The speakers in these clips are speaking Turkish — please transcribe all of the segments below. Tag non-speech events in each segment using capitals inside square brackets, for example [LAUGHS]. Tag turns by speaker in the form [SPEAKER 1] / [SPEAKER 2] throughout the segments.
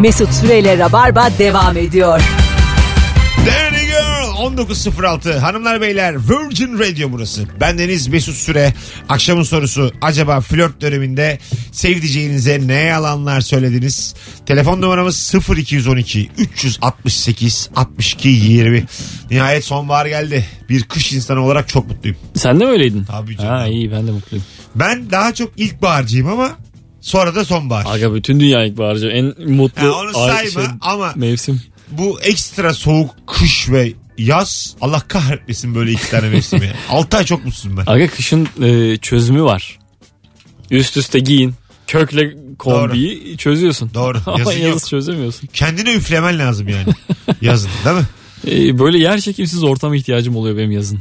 [SPEAKER 1] Mesut Süreyle Rabarba devam ediyor.
[SPEAKER 2] Danny Girl 19.06 Hanımlar beyler Virgin Radio burası. Ben Deniz Mesut Süre. Akşamın sorusu acaba flört döneminde sevdiceğinize ne yalanlar söylediniz? Telefon numaramız 0212 368 62 20. Nihayet sonbahar geldi. Bir kış insanı olarak çok mutluyum.
[SPEAKER 3] Sen de mi öyleydin?
[SPEAKER 2] Tabii canım.
[SPEAKER 3] Ha iyi ben de mutluyum.
[SPEAKER 2] Ben daha çok ilkbaharcıyım ama sonra da sonbahar.
[SPEAKER 3] Aga bütün dünya ilkbaharcı en mutlu
[SPEAKER 2] Ha, onu
[SPEAKER 3] ay-
[SPEAKER 2] sayma ama
[SPEAKER 3] mevsim.
[SPEAKER 2] bu ekstra soğuk kış ve yaz Allah kahretmesin böyle iki tane mevsimi. [LAUGHS] 6 ay çok mutsuzum ben.
[SPEAKER 3] Aga kışın e, çözümü var. Üst üste giyin. Kökle kombiyi çözüyorsun.
[SPEAKER 2] Doğru. [LAUGHS]
[SPEAKER 3] Ama
[SPEAKER 2] Yazın
[SPEAKER 3] yazı
[SPEAKER 2] yok.
[SPEAKER 3] çözemiyorsun.
[SPEAKER 2] Kendine üflemen lazım yani. [LAUGHS] Yazın değil mi?
[SPEAKER 3] E, böyle yer çekimsiz ortama ihtiyacım oluyor benim yazın.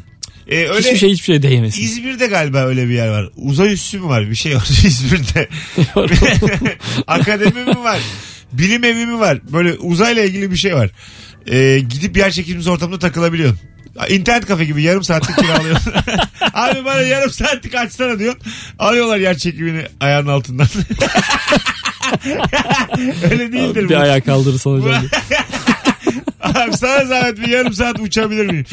[SPEAKER 2] Ee, öyle
[SPEAKER 3] Hiçbir şey hiçbir şeye değmesin.
[SPEAKER 2] İzmir'de galiba öyle bir yer var. Uzay üssü mü var? Bir şey var [LAUGHS] İzmir'de. [LAUGHS] Akademi mi var? Bilim evi mi var? Böyle uzayla ilgili bir şey var. Ee, gidip yer çekimsiz ortamda takılabiliyorsun. İnternet kafe gibi yarım saatlik [LAUGHS] kiralıyorsun. Abi bana yarım saatlik açsana diyor. Alıyorlar yer çekimini ayağının altından. Öyle değildir
[SPEAKER 3] bir
[SPEAKER 2] bu.
[SPEAKER 3] ayağa kaldırırsan hocam.
[SPEAKER 2] Abi sana zahmet bir yarım saat uçabilir miyim?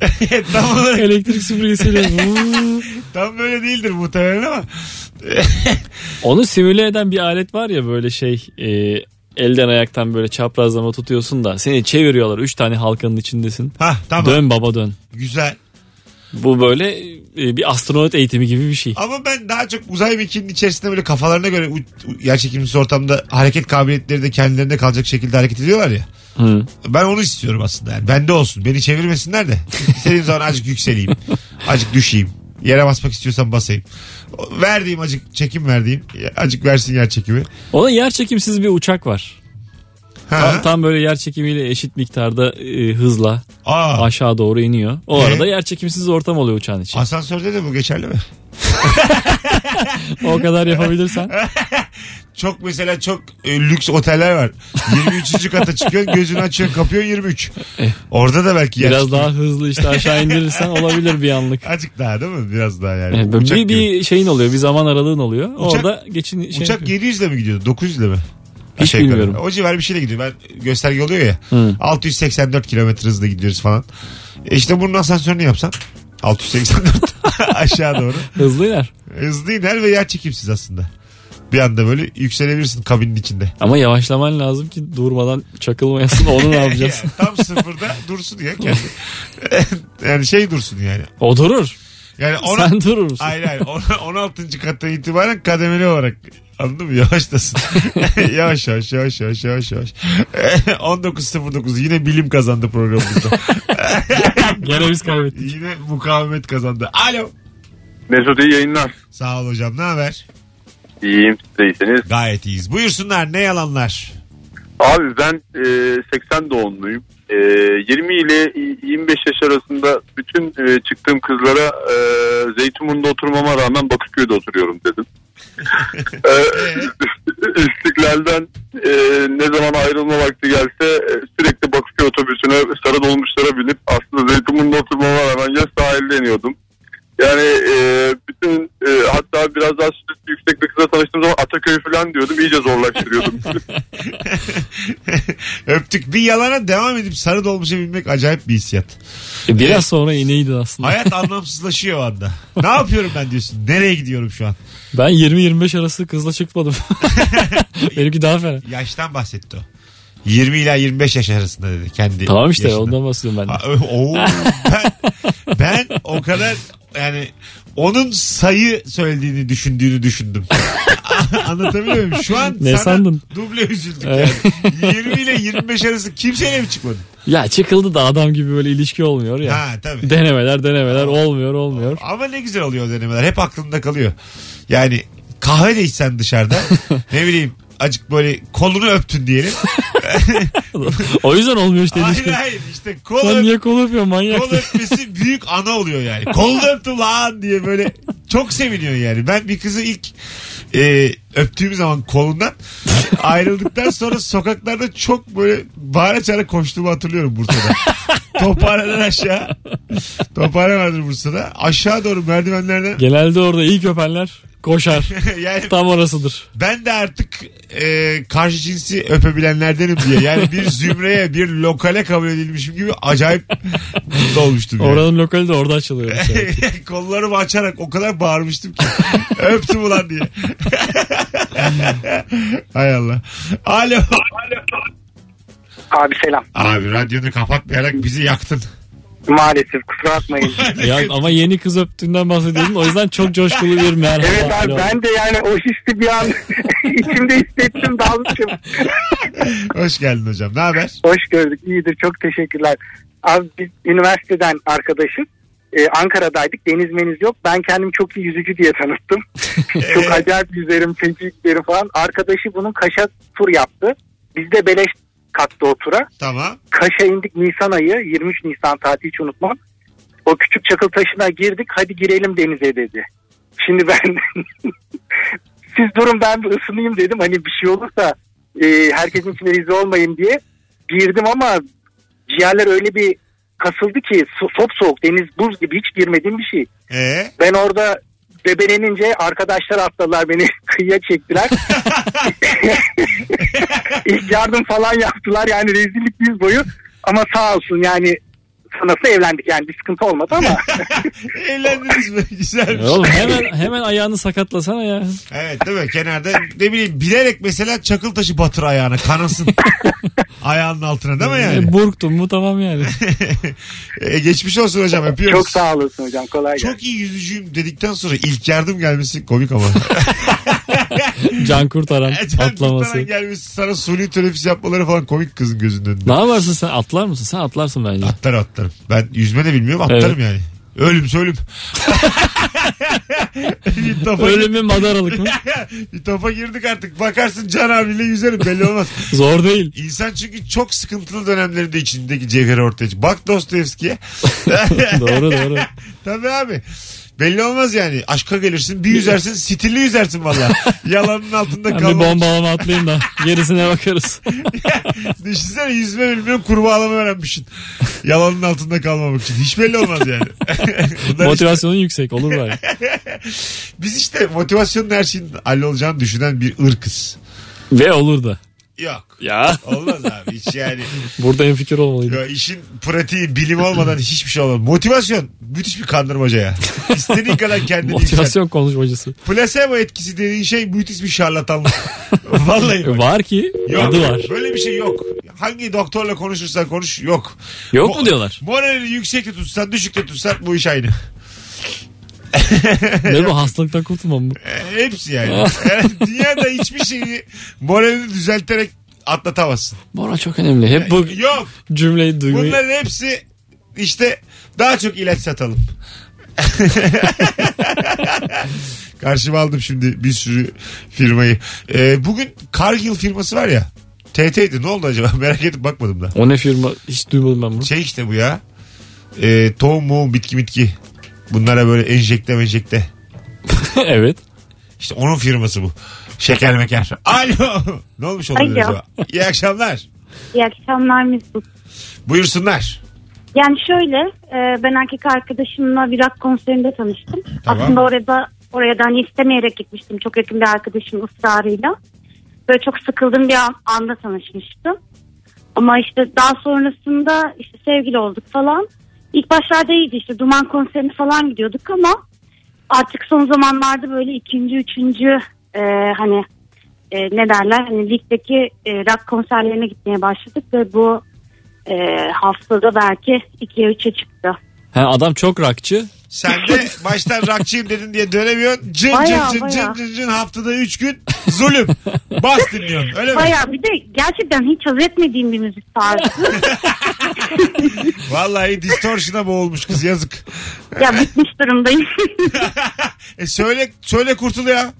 [SPEAKER 2] [LAUGHS] tam olarak
[SPEAKER 3] Elektrik süpürgesiyle. [LAUGHS]
[SPEAKER 2] tam böyle değildir muhtemelen ama. [LAUGHS]
[SPEAKER 3] Onu simüle eden bir alet var ya böyle şey e, elden ayaktan böyle çaprazlama tutuyorsun da seni çeviriyorlar. Üç tane halkanın içindesin.
[SPEAKER 2] Ha tamam.
[SPEAKER 3] Dön baba dön.
[SPEAKER 2] Güzel.
[SPEAKER 3] Bu böyle e, bir astronot eğitimi gibi bir şey.
[SPEAKER 2] Ama ben daha çok uzay mekiğinin içerisinde böyle kafalarına göre yer çekimsiz ortamda hareket kabiliyetleri de kendilerinde kalacak şekilde hareket ediyorlar ya.
[SPEAKER 3] Hı.
[SPEAKER 2] Ben onu istiyorum aslında yani. Bende olsun. Beni çevirmesinler de. İstediğim zaman azıcık yükseleyim. Azıcık düşeyim. Yere basmak istiyorsam basayım. Verdiğim azıcık çekim verdiğim. Azıcık versin yer çekimi.
[SPEAKER 3] Ona yer çekimsiz bir uçak var. Tam, tam böyle yer çekimiyle eşit miktarda e, hızla
[SPEAKER 2] Aa,
[SPEAKER 3] aşağı doğru iniyor. O
[SPEAKER 2] Ee?
[SPEAKER 3] arada yer çekimsiz ortam oluyor uçağın için.
[SPEAKER 2] asansörde de bu geçerli mi? [LAUGHS]
[SPEAKER 3] o kadar yapabilirsen. [LAUGHS]
[SPEAKER 2] Çok mesela çok e, lüks oteller var. 23. kata çıkıyorsun gözünü açıyorsun kapıyorsun 23. Orada da belki yer
[SPEAKER 3] Biraz daha hızlı işte aşağı indirirsen [LAUGHS] olabilir bir anlık.
[SPEAKER 2] Azıcık daha değil mi? Biraz daha yani.
[SPEAKER 3] Evet,
[SPEAKER 2] Uçak
[SPEAKER 3] bir,
[SPEAKER 2] gibi.
[SPEAKER 3] bir şeyin oluyor. Bir zaman aralığın oluyor.
[SPEAKER 2] Uçak-
[SPEAKER 3] Orada geçin şey
[SPEAKER 2] Uçak
[SPEAKER 3] yapıyor.
[SPEAKER 2] 700 ile mi gidiyordu? 900 ile mi?
[SPEAKER 3] Hiç
[SPEAKER 2] Aşağı yukarı.
[SPEAKER 3] bilmiyorum.
[SPEAKER 2] O civar bir şeyle gidiyor. Ben gösterge oluyor ya.
[SPEAKER 3] Hı.
[SPEAKER 2] 684 kilometre hızla gidiyoruz falan. E işte bunun asansörünü yapsan 684 [LAUGHS] aşağı doğru.
[SPEAKER 3] Hızlı iner.
[SPEAKER 2] Hızlı iner ve yer çekimsiz aslında. Bir anda böyle yükselebilirsin kabinin içinde.
[SPEAKER 3] Ama yavaşlaman lazım ki durmadan çakılmayasın. Onu ne [LAUGHS] yapacağız?
[SPEAKER 2] Tam sıfırda dursun ya kendi. [LAUGHS] yani şey dursun yani.
[SPEAKER 3] o durur.
[SPEAKER 2] Yani ona,
[SPEAKER 3] Sen durur musun?
[SPEAKER 2] Hayır hayır. Ona- 16. kattan itibaren kademeli olarak anladın mı? Yavaşlasın. [LAUGHS] yavaş yavaş yavaş yavaş yavaş yavaş. [LAUGHS] 19.09 yine bilim kazandı programımızda. [LAUGHS]
[SPEAKER 3] Gene biz kaybettik.
[SPEAKER 2] yine mukavemet kazandı. Alo.
[SPEAKER 4] Mesut iyi yayınlar.
[SPEAKER 2] Sağ ol hocam ne haber?
[SPEAKER 4] İyiyim siz de iyisiniz.
[SPEAKER 2] Gayet iyiyiz. Buyursunlar ne yalanlar?
[SPEAKER 4] Abi ben e, 80 doğumluyum. E, 20 ile 25 yaş arasında bütün e, çıktığım kızlara e, Zeytinburnu'nda oturmama rağmen Bakırköy'de oturuyorum dedim. E, İstiklal'den e, ne zaman ayrılma vakti gelse e, sürekli Bakırköy otobüsüne sarı dolmuşlara binip aslında Zeytinburnu'nda oturmama rağmen ya sahilde iniyordum. Yani e, bütün e, hatta biraz daha sürekli yüksek bir kızla tanıştığım zaman Ataköy falan diyordum. iyice zorlaştırıyordum. [LAUGHS]
[SPEAKER 2] Öptük. Bir yalana devam edip sarı dolmuşa binmek acayip bir hissiyat.
[SPEAKER 3] E, Biraz sonra ineydin aslında.
[SPEAKER 2] Hayat anlamsızlaşıyor o anda. Ne yapıyorum ben diyorsun? Nereye gidiyorum şu an?
[SPEAKER 3] Ben 20-25 arası kızla çıkmadım. [LAUGHS] Benimki daha fena.
[SPEAKER 2] Yaştan bahsetti o. 20 ila 25 yaş arasında dedi kendi.
[SPEAKER 3] Tamam işte
[SPEAKER 2] yaşından.
[SPEAKER 3] ondan bahsediyorum ben de.
[SPEAKER 2] Ha, ö- oo, ben, ben o kadar yani onun sayı söylediğini düşündüğünü düşündüm. [LAUGHS] Anlatabiliyor muyum? Şu an
[SPEAKER 3] Ne
[SPEAKER 2] sana
[SPEAKER 3] sandın?
[SPEAKER 2] duble üzüldük yani. 20 ile 25 arası kimseyle mi çıkmadın?
[SPEAKER 3] Ya çıkıldı da adam gibi böyle ilişki olmuyor ya.
[SPEAKER 2] Ha tabii.
[SPEAKER 3] Denemeler denemeler olmuyor olmuyor.
[SPEAKER 2] Ama ne güzel oluyor denemeler. Hep aklında kalıyor. Yani kahve de içsen dışarıda [LAUGHS] ne bileyim acık böyle kolunu öptün diyelim.
[SPEAKER 3] O yüzden olmuyor işte
[SPEAKER 2] hayır hayır işte kol,
[SPEAKER 3] Sen
[SPEAKER 2] öp,
[SPEAKER 3] niye kol öpüyorsun manyak?
[SPEAKER 2] kol öpmesi büyük ana oluyor yani. Kolunu öptüm lan diye böyle çok seviniyor yani. Ben bir kızı ilk e, öptüğüm zaman kolundan ayrıldıktan sonra sokaklarda çok böyle bağıra çağıra koştuğumu hatırlıyorum Bursa'da. [LAUGHS] Tophane'den aşağı. Tophane vardır Bursa'da. Aşağı doğru merdivenlerden
[SPEAKER 3] Genelde orada ilk öpenler koşar. [LAUGHS]
[SPEAKER 2] yani
[SPEAKER 3] Tam orasıdır.
[SPEAKER 2] ben de artık e, karşı cinsi öpebilenlerdenim diye. Yani bir [LAUGHS] zümreye bir lokale kabul edilmişim gibi acayip mutlu olmuştum. Yani.
[SPEAKER 3] Oranın lokali de orada açılıyor. mesela. [LAUGHS]
[SPEAKER 2] Kollarımı açarak o kadar bağırmıştım ki. Öptüm ulan diye. Hay Allah. Alo.
[SPEAKER 5] Abi selam.
[SPEAKER 2] Abi radyonu kapatmayarak bizi yaktın.
[SPEAKER 5] Maalesef kusura bakmayın. [LAUGHS]
[SPEAKER 3] ya ama yeni kız öptüğünden bahsediyordun. O yüzden çok coşkulu bir merhaba.
[SPEAKER 5] evet abi
[SPEAKER 3] Alo.
[SPEAKER 5] ben de yani o hissi bir an [LAUGHS] içimde hissettim dalmışım. [LAUGHS]
[SPEAKER 2] Hoş geldin hocam. Ne haber?
[SPEAKER 5] Hoş gördük iyidir çok teşekkürler. Abi biz üniversiteden arkadaşız. Ee, Ankara'daydık deniz meniz yok. Ben kendimi çok iyi yüzücü diye tanıttım. çok acayip yüzerim, feci yüzerim falan. Arkadaşı bunun Kaş'a tur yaptı. Biz de beleş kattı o tura.
[SPEAKER 2] Tamam.
[SPEAKER 5] Kaş'a indik Nisan ayı 23 Nisan tarihi hiç unutmam. O küçük çakıl taşına girdik hadi girelim denize dedi. Şimdi ben [LAUGHS] siz durun ben bir ısınayım dedim hani bir şey olursa e, herkesin içine rezil olmayayım diye girdim ama ciğerler öyle bir kasıldı ki su, top soğuk deniz buz gibi hiç girmediğim bir şey.
[SPEAKER 2] Ee?
[SPEAKER 5] Ben orada bebelenince arkadaşlar atladılar beni [LAUGHS] kıyıya çektiler. [LAUGHS] İlk yardım falan yaptılar yani rezillik yüz boyu. Ama sağ olsun yani sonrasında evlendik yani bir sıkıntı olmadı ama. [LAUGHS]
[SPEAKER 2] Eğlendiniz mi? Güzelmiş.
[SPEAKER 3] Ya Oğlum hemen hemen ayağını sakatlasana ya.
[SPEAKER 2] Evet değil mi? Kenarda ne bileyim bilerek mesela çakıl taşı batır ayağına kanasın. [LAUGHS] Ayağının altına değil mi yani?
[SPEAKER 3] E, burktun mu tamam yani. [LAUGHS]
[SPEAKER 2] E, geçmiş olsun hocam öpüyoruz.
[SPEAKER 5] Çok sağ olasın hocam kolay gelsin.
[SPEAKER 2] Çok iyi yüzücüyüm dedikten sonra ilk yardım gelmesi komik ama.
[SPEAKER 3] Can kurtaran
[SPEAKER 2] Can kurtaran
[SPEAKER 3] atlaması.
[SPEAKER 2] gelmesi sana suni teneffüs yapmaları falan komik kızın gözünün önünde.
[SPEAKER 3] Ne yaparsın sen atlar mısın? Sen atlarsın bence.
[SPEAKER 2] Atlar atlarım. Ben yüzme de bilmiyorum atlarım yani. Ölüm ölüm. [LAUGHS] bir topa,
[SPEAKER 3] Öyle mi madaralık mı? [LAUGHS]
[SPEAKER 2] bir topa girdik artık. Bakarsın Can abiyle yüzerim belli olmaz. [LAUGHS]
[SPEAKER 3] Zor değil.
[SPEAKER 2] İnsan çünkü çok sıkıntılı dönemlerinde içindeki cevheri ortaya çıkıyor. Bak Dostoyevski'ye.
[SPEAKER 3] doğru doğru.
[SPEAKER 2] Tabii abi. Belli olmaz yani. Aşka gelirsin bir yüzersin stilli yüzersin valla. [LAUGHS] Yalanın altında
[SPEAKER 3] Ben bir
[SPEAKER 2] kalma.
[SPEAKER 3] bombalama atlayayım da gerisine bakarız. [LAUGHS]
[SPEAKER 2] Düşünsene yüzme bilmiyorum kurbağalama öğrenmişsin. Yalanın altında kalmamak için. Hiç belli olmaz yani. [LAUGHS] Bunlar işte-
[SPEAKER 3] Motivasyonun yüksek olur bari.
[SPEAKER 2] biz işte motivasyonun her şeyin hallolacağını düşünen bir ırkız.
[SPEAKER 3] Ve olur da.
[SPEAKER 2] Yok.
[SPEAKER 3] Ya
[SPEAKER 2] Olmaz abi hiç yani. [LAUGHS]
[SPEAKER 3] burada en fikir olmalıydı.
[SPEAKER 2] Ya işin pratiği bilim olmadan hiçbir şey olmaz. Motivasyon müthiş bir kandırmaca ya. İstediğin kadar kendini [LAUGHS] yükselt.
[SPEAKER 3] Motivasyon konuşmacısı.
[SPEAKER 2] Placebo etkisi dediğin şey müthiş bir şarlatanlık. [LAUGHS] Vallahi bak.
[SPEAKER 3] Var ki
[SPEAKER 2] Yok.
[SPEAKER 3] adı var.
[SPEAKER 2] Böyle bir şey yok. Hangi doktorla konuşursan konuş yok.
[SPEAKER 3] Yok
[SPEAKER 2] Mo-
[SPEAKER 3] mu diyorlar?
[SPEAKER 2] Moralini yüksekte tutsan düşükte tutsan bu iş aynı. [LAUGHS]
[SPEAKER 3] Ne bu hastalıktan kurtulmam mı?
[SPEAKER 2] E, hepsi yani. [LAUGHS] Yani Dünyada hiçbir şeyi moralini düzelterek atlatamazsın.
[SPEAKER 3] Moral çok önemli. Hep bu
[SPEAKER 2] Yok.
[SPEAKER 3] cümleyi duymayı.
[SPEAKER 2] Bunların hepsi işte daha çok ilaç satalım. [LAUGHS] Karşıma aldım şimdi bir sürü firmayı. Ee, bugün Cargill firması var ya. TT'ydi ne oldu acaba merak edip bakmadım da.
[SPEAKER 3] O ne firma? Hiç duymadım ben bunu.
[SPEAKER 2] Şey işte bu ya. Ee, tohum mu bitki bitki. Bunlara böyle enjekte enjekte. [LAUGHS]
[SPEAKER 3] evet.
[SPEAKER 2] İşte onun firması bu. Şeker meker. Alo. ne olmuş olabilir
[SPEAKER 6] Alo.
[SPEAKER 2] acaba? İyi akşamlar.
[SPEAKER 6] İyi akşamlar Mesut.
[SPEAKER 2] Buyursunlar.
[SPEAKER 6] Yani şöyle e, ben erkek arkadaşımla bir rock konserinde tanıştım.
[SPEAKER 2] Tamam.
[SPEAKER 6] Aslında orada oraya da hani istemeyerek gitmiştim. Çok yakın bir arkadaşım ısrarıyla. Böyle çok sıkıldığım bir an, anda tanışmıştım. Ama işte daha sonrasında işte sevgili olduk falan. İlk başlarda iyiydi işte Duman konserine falan gidiyorduk ama artık son zamanlarda böyle ikinci, üçüncü e, hani e, ne derler hani ligdeki e, rock konserlerine gitmeye başladık ve bu e, haftada belki 2'ye 3'e çıktı.
[SPEAKER 3] Ha, adam çok rakçı.
[SPEAKER 2] Sen de [LAUGHS] baştan rakçıyım dedin diye dönemiyorsun. Cın
[SPEAKER 6] Bayağı,
[SPEAKER 2] cın cın
[SPEAKER 6] bayağı.
[SPEAKER 2] cın cın cın haftada 3 gün zulüm. Bas dinliyorsun öyle mi?
[SPEAKER 6] Baya bir de gerçekten hiç haz etmediğim bir müzik tarzı. [LAUGHS]
[SPEAKER 2] Vallahi distortion'a boğulmuş kız yazık.
[SPEAKER 6] ya bitmiş durumdayım. [LAUGHS]
[SPEAKER 2] E söyle söyle kurtul ya.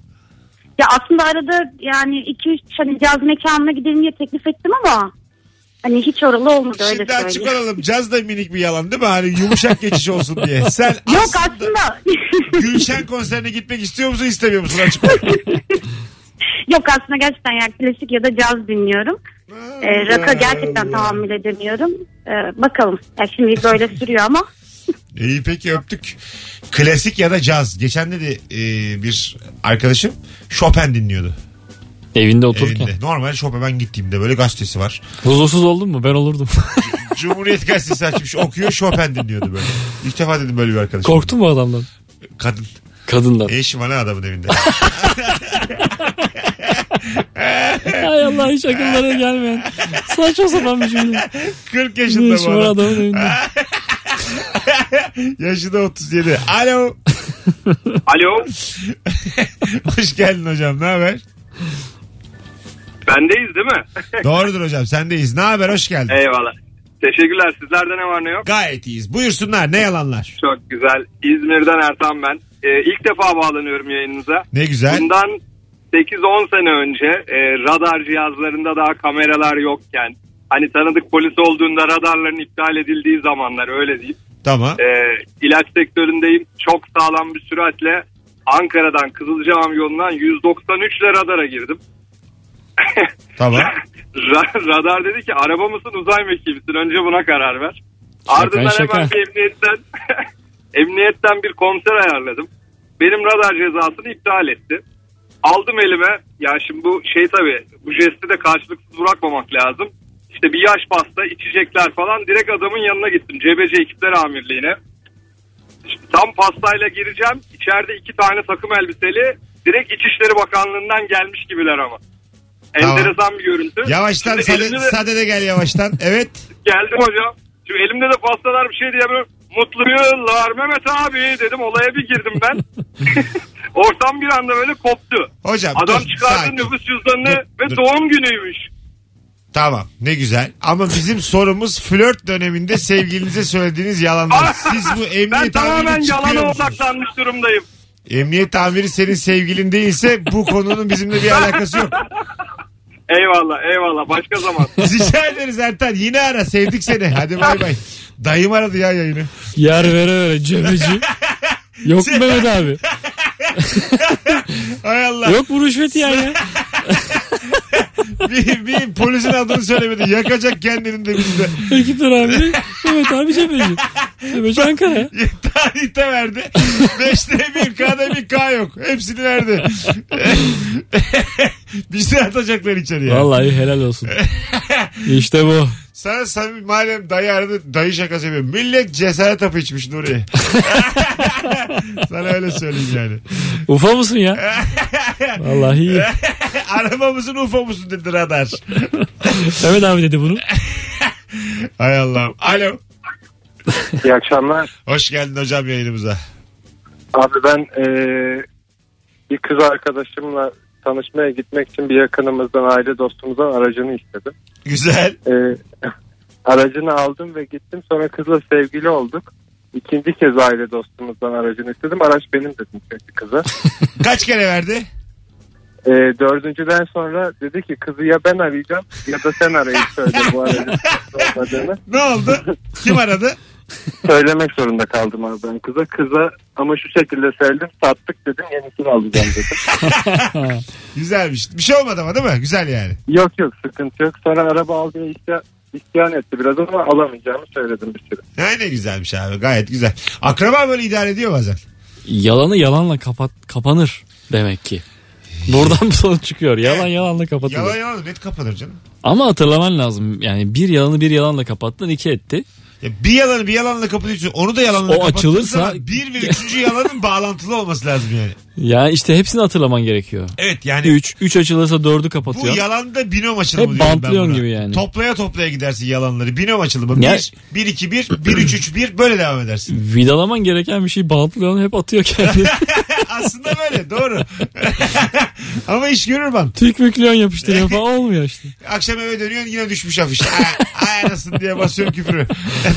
[SPEAKER 6] ya aslında arada yani 2-3 hani caz mekanına gidelim diye teklif ettim ama hani hiç oralı olmadı öyle
[SPEAKER 2] Şimdi açık
[SPEAKER 6] söyleyeyim.
[SPEAKER 2] olalım. Caz da minik bir yalan değil mi? Hani yumuşak geçiş olsun diye. Sen [LAUGHS]
[SPEAKER 6] Yok
[SPEAKER 2] aslında [LAUGHS] Gülşen konserine gitmek istiyor musun istemiyor musun açık ol. [LAUGHS]
[SPEAKER 6] yok aslında gerçekten yani klasik ya da caz dinliyorum. E, rock'a gerçekten tahammül edemiyorum. E, bakalım. Ya şimdi böyle sürüyor ama
[SPEAKER 2] İyi peki öptük. Klasik ya da caz. Geçen de e, bir arkadaşım Chopin dinliyordu.
[SPEAKER 3] Evinde otururken.
[SPEAKER 2] Evinde. Normal Chopin ben gittiğimde böyle gazetesi var.
[SPEAKER 3] Huzursuz oldun mu? Ben olurdum. [LAUGHS]
[SPEAKER 2] Cumhuriyet gazetesi açmış okuyor Chopin dinliyordu böyle. İlk defa dedim böyle bir arkadaşım.
[SPEAKER 3] Korktun mu adamdan?
[SPEAKER 2] Kadın. İşi var lan adamın evinde? [LAUGHS]
[SPEAKER 3] Ay Allah hiç akıllara gelmeyen. Saçma sapan bir cümle.
[SPEAKER 2] 40
[SPEAKER 3] Ne
[SPEAKER 2] yaşında
[SPEAKER 3] işi
[SPEAKER 2] bu adam.
[SPEAKER 3] adamın evinde?
[SPEAKER 2] Yaşı da 37. Alo.
[SPEAKER 7] Alo. [LAUGHS]
[SPEAKER 2] Hoş geldin hocam. Ne haber?
[SPEAKER 7] Bendeyiz değil mi? [LAUGHS]
[SPEAKER 2] Doğrudur hocam. Sendeyiz. Ne haber? Hoş geldin.
[SPEAKER 7] Eyvallah. Teşekkürler. Sizlerde ne var ne yok?
[SPEAKER 2] Gayet iyiyiz. Buyursunlar. Ne yalanlar?
[SPEAKER 7] Çok güzel. İzmir'den Ertan ben. Ee, ilk defa bağlanıyorum yayınınıza.
[SPEAKER 2] Ne güzel.
[SPEAKER 7] Bundan 8-10 sene önce e, radar cihazlarında daha kameralar yokken hani tanıdık polis olduğunda radarların iptal edildiği zamanlar öyle diyeyim.
[SPEAKER 2] Tamam.
[SPEAKER 7] E, ilaç sektöründeyim. Çok sağlam bir süratle Ankara'dan Kızılcahamam yolundan 193 ile radara girdim. [LAUGHS]
[SPEAKER 2] Tamam.
[SPEAKER 7] Ra- radar dedi ki araba mısın uzay mekiği misin önce buna karar ver. Ardından
[SPEAKER 3] şaka.
[SPEAKER 7] hemen bir emniyetten [LAUGHS] emniyetten bir komiser ayarladım. Benim radar cezasını iptal etti. Aldım elime ya şimdi bu şey tabii bu jesti de karşılıksız bırakmamak lazım. İşte bir yaş pasta içecekler falan direkt adamın yanına gittim. CBC ekipler amirliğine. İşte tam pastayla gireceğim. İçeride iki tane takım elbiseli direkt İçişleri Bakanlığı'ndan gelmiş gibiler ama.
[SPEAKER 2] Tamam.
[SPEAKER 7] Enteresan bir görüntü.
[SPEAKER 2] Yavaştan
[SPEAKER 7] Şimdi
[SPEAKER 2] sade,
[SPEAKER 7] elimde de-
[SPEAKER 2] sade de gel yavaştan. Evet.
[SPEAKER 7] Geldim hocam. Şimdi elimde de pastalar bir şey diye böyle mutlu yıllar Mehmet abi dedim olaya bir girdim ben. [LAUGHS] Ortam bir anda böyle koptu.
[SPEAKER 2] Hocam
[SPEAKER 7] Adam
[SPEAKER 2] dur.
[SPEAKER 7] çıkardı
[SPEAKER 2] sakin.
[SPEAKER 7] nüfus cüzdanını
[SPEAKER 2] Dur,
[SPEAKER 7] ve
[SPEAKER 2] dur.
[SPEAKER 7] doğum günüymüş.
[SPEAKER 2] Tamam ne güzel. Ama bizim sorumuz flört döneminde [LAUGHS] sevgilinize söylediğiniz yalanlar. Siz bu
[SPEAKER 7] Ben
[SPEAKER 2] emniyet
[SPEAKER 7] tamamen
[SPEAKER 2] amirini çıkıyor
[SPEAKER 7] yalana
[SPEAKER 2] musunuz?
[SPEAKER 7] odaklanmış durumdayım.
[SPEAKER 2] Emniyet amiri senin sevgilin değilse bu konunun bizimle bir alakası yok. [LAUGHS]
[SPEAKER 7] Eyvallah eyvallah başka zaman. [LAUGHS]
[SPEAKER 2] Rica ederiz Ertan. Yine ara sevdik seni. Hadi bay bay. Dayım aradı ya yayını.
[SPEAKER 3] Yer vere vere cebeci. Yok mu [LAUGHS] Mehmet abi?
[SPEAKER 2] Hay Allah.
[SPEAKER 3] Yok bu rüşvet yani. ya. [LAUGHS]
[SPEAKER 2] Bir, bir polisin adını söylemedi. Yakacak kendini de bizi de.
[SPEAKER 3] Ekipler abi. Mehmet abi cebeci. Cebeci Ankara. [LAUGHS]
[SPEAKER 2] Tarihte verdi. [LAUGHS] Beşte bir K'da bir K yok. Hepsini verdi. [LAUGHS] Bizi atacaklar içeriye.
[SPEAKER 3] Vallahi helal olsun. İşte bu.
[SPEAKER 2] Sana samimi malum dayı aradı. Dayı şakası yapıyor. Millet cesaret hapı içmiş Nuri. Sana öyle söyleyeyim yani.
[SPEAKER 3] Ufa mısın ya? Vallahi iyi.
[SPEAKER 2] Araba mısın UFO musun dedi radar.
[SPEAKER 3] Mehmet abi dedi bunu.
[SPEAKER 2] Hay Allah'ım. Alo. [LAUGHS]
[SPEAKER 8] İyi akşamlar.
[SPEAKER 2] Hoş geldin hocam yayınımıza.
[SPEAKER 8] Abi ben eee, bir kız arkadaşımla tanışmaya gitmek için bir yakınımızdan, aile dostumuzdan aracını istedim.
[SPEAKER 2] Güzel.
[SPEAKER 8] Eee, [LAUGHS] aracını aldım ve gittim. Sonra kızla sevgili olduk. İkinci kez aile dostumuzdan aracını istedim. Araç benim dedim çünkü kıza. [LAUGHS]
[SPEAKER 2] Kaç kere verdi?
[SPEAKER 8] Eee, dördüncüden sonra dedi ki kızı ya ben arayacağım ya da sen arayıp söyle bu olmadığını.
[SPEAKER 2] Ne oldu? Kim aradı?
[SPEAKER 8] Söylemek zorunda kaldım abi ben kıza. Kıza ama şu şekilde söyledim sattık dedim yenisini alacağım dedim. [LAUGHS]
[SPEAKER 2] Güzelmiş. Bir şey olmadı ama değil mi? Güzel yani.
[SPEAKER 8] Yok yok sıkıntı yok. Sonra araba aldığı isyan, isyan etti biraz ama alamayacağımı söyledim bir süre.
[SPEAKER 2] Ha, ne güzelmiş abi. Gayet güzel. Akraba böyle idare ediyor bazen.
[SPEAKER 3] Yalanı yalanla kapat kapanır demek ki. Buradan bu sonuç çıkıyor. Yalan yalanla kapatılır.
[SPEAKER 2] Yalan yalan net kapanır canım.
[SPEAKER 3] Ama hatırlaman lazım. Yani bir yalanı bir yalanla kapattın iki etti.
[SPEAKER 2] Ya bir yalanı bir yalanla kapatıyorsun. Onu da yalanla
[SPEAKER 3] O
[SPEAKER 2] kapattığın
[SPEAKER 3] açılırsa-
[SPEAKER 2] Bir ve üçüncü yalanın bağlantılı olması lazım yani.
[SPEAKER 3] Ya işte hepsini hatırlaman gerekiyor.
[SPEAKER 2] Evet yani
[SPEAKER 3] 3 3 açılırsa 4'ü
[SPEAKER 2] bu
[SPEAKER 3] kapatıyor.
[SPEAKER 2] yalanda binom açılımı
[SPEAKER 3] Hep
[SPEAKER 2] diyorum ben
[SPEAKER 3] bantlıyorsun gibi yani.
[SPEAKER 2] Toplaya toplaya gidersin yalanları. Binom açılımı.
[SPEAKER 3] Ya-
[SPEAKER 2] 1, 1, 2, 1, 1, 3, 3, 1 böyle devam edersin. [LAUGHS]
[SPEAKER 3] Vidalaman gereken bir şey bantlıyorsun hep atıyor kendini. [LAUGHS]
[SPEAKER 2] Aslında böyle doğru. [LAUGHS] Ama iş görür bant.
[SPEAKER 3] Tük müklüyorsun yapıştırıyor falan olmuyor işte.
[SPEAKER 2] Akşam eve dönüyorsun yine düşmüş afiş. Ay, ay anasın diye basıyorsun küfürü.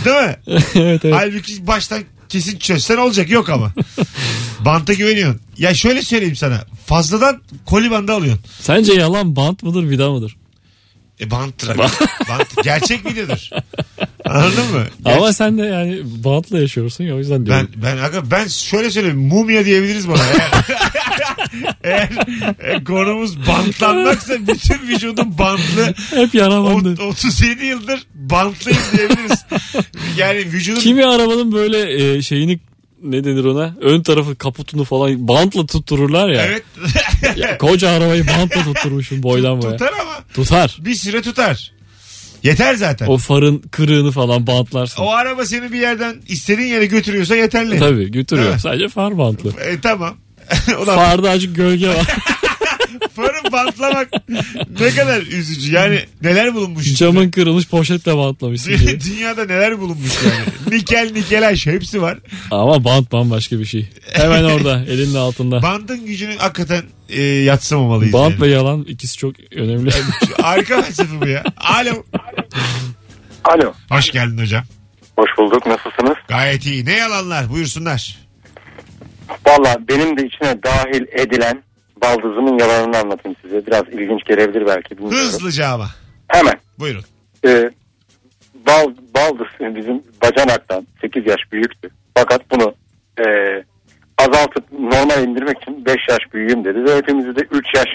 [SPEAKER 2] Değil mi?
[SPEAKER 3] evet evet.
[SPEAKER 2] Halbuki baştan kesin çözsen olacak yok ama. [LAUGHS] Banta güveniyorsun. Ya şöyle söyleyeyim sana. Fazladan koli bandı alıyorsun.
[SPEAKER 3] Sence yalan bant mıdır vida mıdır?
[SPEAKER 2] E banttır abi. Bant. [LAUGHS] Gerçek videodur. Anladın mı? Ger-
[SPEAKER 3] Ama sen de yani bantla yaşıyorsun ya o yüzden
[SPEAKER 2] ben
[SPEAKER 3] diyorum.
[SPEAKER 2] ben aga ben şöyle söyleyeyim mumya diyebiliriz bana. Eğer, [LAUGHS] [LAUGHS] Eğer e, konumuz bantlanmaksa bütün vücudum bantlı.
[SPEAKER 3] Hep yara bandı.
[SPEAKER 2] O- 37 yıldır bantlıyım diyebiliriz. Yani vücudum
[SPEAKER 3] Kimi arabanın böyle e, şeyini ne denir ona? Ön tarafı kaputunu falan bantla tuttururlar ya.
[SPEAKER 2] Evet.
[SPEAKER 3] Ya koca arabayı bantla tutturmuşum boydan boya.
[SPEAKER 2] Tutar ama
[SPEAKER 3] Tutar.
[SPEAKER 2] bir süre tutar. Yeter zaten. O,
[SPEAKER 3] O farın kırığını falan bantlarsın.
[SPEAKER 2] araba seni bir yerden istediğin yere götürüyorsa yeterli.
[SPEAKER 3] Tabii götürüyor.
[SPEAKER 2] Evet.
[SPEAKER 3] Sadece far bantlı.
[SPEAKER 2] E, tamam. [LAUGHS] Ulan
[SPEAKER 3] Farda azıcık gölge var. [LAUGHS]
[SPEAKER 2] farı bantlamak ne kadar üzücü. Yani neler bulunmuş.
[SPEAKER 3] Camın kırılmış poşetle bantlamışsın [LAUGHS] gibi.
[SPEAKER 2] Dünyada neler bulunmuş yani. Nikel, nikelaj hepsi var.
[SPEAKER 3] Ama bant bambaşka bir şey. Hemen orada elinin altında.
[SPEAKER 2] Bandın gücünü hakikaten e, yatsımamalıyız.
[SPEAKER 3] Bant
[SPEAKER 2] yani.
[SPEAKER 3] ve yalan ikisi çok önemli.
[SPEAKER 2] Harika felsefe bu ya. Alo.
[SPEAKER 8] Alo.
[SPEAKER 2] Hoş geldin hocam.
[SPEAKER 8] Hoş bulduk. Nasılsınız?
[SPEAKER 2] Gayet iyi. Ne yalanlar buyursunlar.
[SPEAKER 8] Valla benim de içine dahil edilen baldızımın yalanını anlatayım size. Biraz ilginç gelebilir belki bilmiyorum.
[SPEAKER 2] Hızlıca ama.
[SPEAKER 8] Hemen.
[SPEAKER 2] Buyurun.
[SPEAKER 8] Ee, bal, baldız bizim bacanaktan 8 yaş büyüktü. Fakat bunu e, azaltıp normal indirmek için 5 yaş büyüğüm dedi. Ve hepimizi de 3 yaş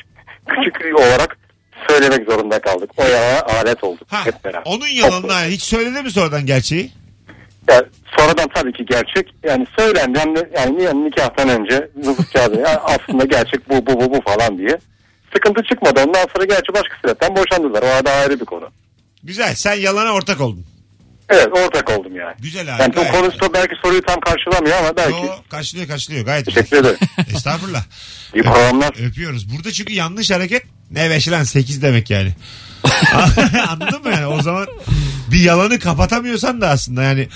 [SPEAKER 8] [LAUGHS] küçük olarak söylemek zorunda kaldık. O yalana alet olduk
[SPEAKER 2] Ha,
[SPEAKER 8] hep beraber.
[SPEAKER 2] onun yalanına hiç söyledi mi sonradan gerçeği?
[SPEAKER 8] Yani sonradan tabii ki gerçek. Yani söylendi hem de yani ni- nikahtan önce nüfus kağıdı yani aslında gerçek bu bu bu bu falan diye. Sıkıntı çıkmadı. Ondan sonra gerçi başka sebepten boşandılar. O arada ayrı bir konu.
[SPEAKER 2] Güzel. Sen yalana ortak oldun.
[SPEAKER 8] Evet ortak oldum yani.
[SPEAKER 2] Güzel abi.
[SPEAKER 8] Yani bu konusu
[SPEAKER 2] güzel.
[SPEAKER 8] belki soruyu tam karşılamıyor ama belki
[SPEAKER 2] Yo, karşılıyor karşılıyor. Gayet
[SPEAKER 8] teşekkür ederim. [LAUGHS]
[SPEAKER 2] Estağfurullah.
[SPEAKER 8] İyi programlar.
[SPEAKER 2] Öpüyoruz. Burada çünkü yanlış hareket ne beş lan 8 demek yani. [LAUGHS] [LAUGHS] Anladın mı yani? O zaman bir yalanı kapatamıyorsan da aslında yani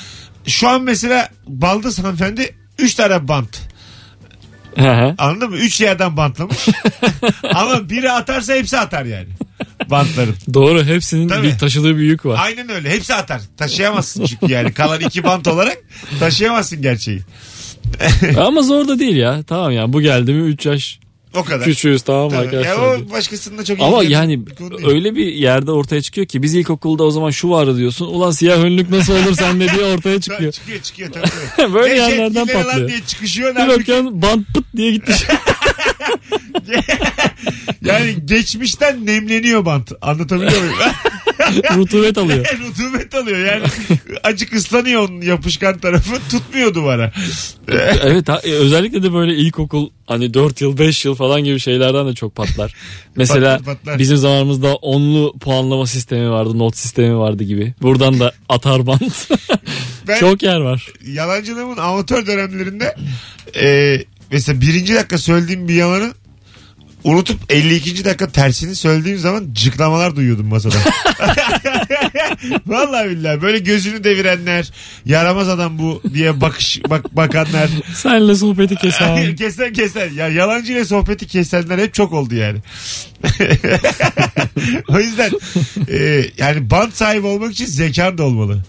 [SPEAKER 2] şu an mesela Baldız hanımefendi 3 tane bant. Anladın mı? 3 yerden bantlamış. [LAUGHS] Ama biri atarsa hepsi atar yani. Bantların.
[SPEAKER 3] Doğru hepsinin
[SPEAKER 2] Tabii.
[SPEAKER 3] bir taşıdığı bir yük var.
[SPEAKER 2] Aynen öyle. Hepsi atar. Taşıyamazsın çünkü yani. Kalan iki bant olarak taşıyamazsın gerçeği.
[SPEAKER 3] Ama zor da değil ya. Tamam ya bu geldi mi 3 yaş
[SPEAKER 2] O kadar.
[SPEAKER 3] küçüğüz tamam
[SPEAKER 2] Tabii.
[SPEAKER 3] arkadaşlar.
[SPEAKER 2] Ya o başkasında çok
[SPEAKER 3] Ama
[SPEAKER 2] ilgilenen
[SPEAKER 3] yani
[SPEAKER 2] bir
[SPEAKER 3] öyle bir yerde ortaya çıkıyor ki biz ilkokulda o zaman şu vardı diyorsun. Ulan siyah önlük nasıl olur sende diye ortaya [LAUGHS] çıkıyor.
[SPEAKER 2] Çıkıyor çıkıyor tabii. [LAUGHS]
[SPEAKER 3] Böyle
[SPEAKER 2] Gevşek
[SPEAKER 3] yerlerden patlıyor.
[SPEAKER 2] diye çıkışıyor.
[SPEAKER 3] Bir bakıyorsun bant pıt diye gitti. [LAUGHS] [LAUGHS]
[SPEAKER 2] yani geçmişten nemleniyor bant. Anlatabiliyor muyum? [LAUGHS]
[SPEAKER 3] Rutubet alıyor. [LAUGHS]
[SPEAKER 2] Rutubet alıyor yani. Acık ıslanıyor onun yapışkan tarafı. Tutmuyor duvara.
[SPEAKER 3] evet ha- e, özellikle de böyle ilkokul hani 4 yıl 5 yıl falan gibi şeylerden de çok patlar. Mesela
[SPEAKER 2] Patlar, patlar.
[SPEAKER 3] bizim zamanımızda onlu puanlama sistemi vardı not sistemi vardı gibi. Buradan da atar bant.
[SPEAKER 2] Ben
[SPEAKER 3] çok yer var.
[SPEAKER 2] yalancılığımın amatör dönemlerinde e, mesela birinci dakika söylediğim bir yalanı unutup 52. dakika tersini söylediğim zaman cıklamalar duyuyordum masada. [LAUGHS] Vallahi billahi böyle gözünü devirenler yaramaz adam bu diye bakış bak bakanlar
[SPEAKER 3] Senle sohbeti kesen. [LAUGHS]
[SPEAKER 2] kesen kesen ya yalancı ile sohbeti kesenler hep çok oldu yani. [LAUGHS] o yüzden e, yani band sahibi olmak için zekan da olmalı.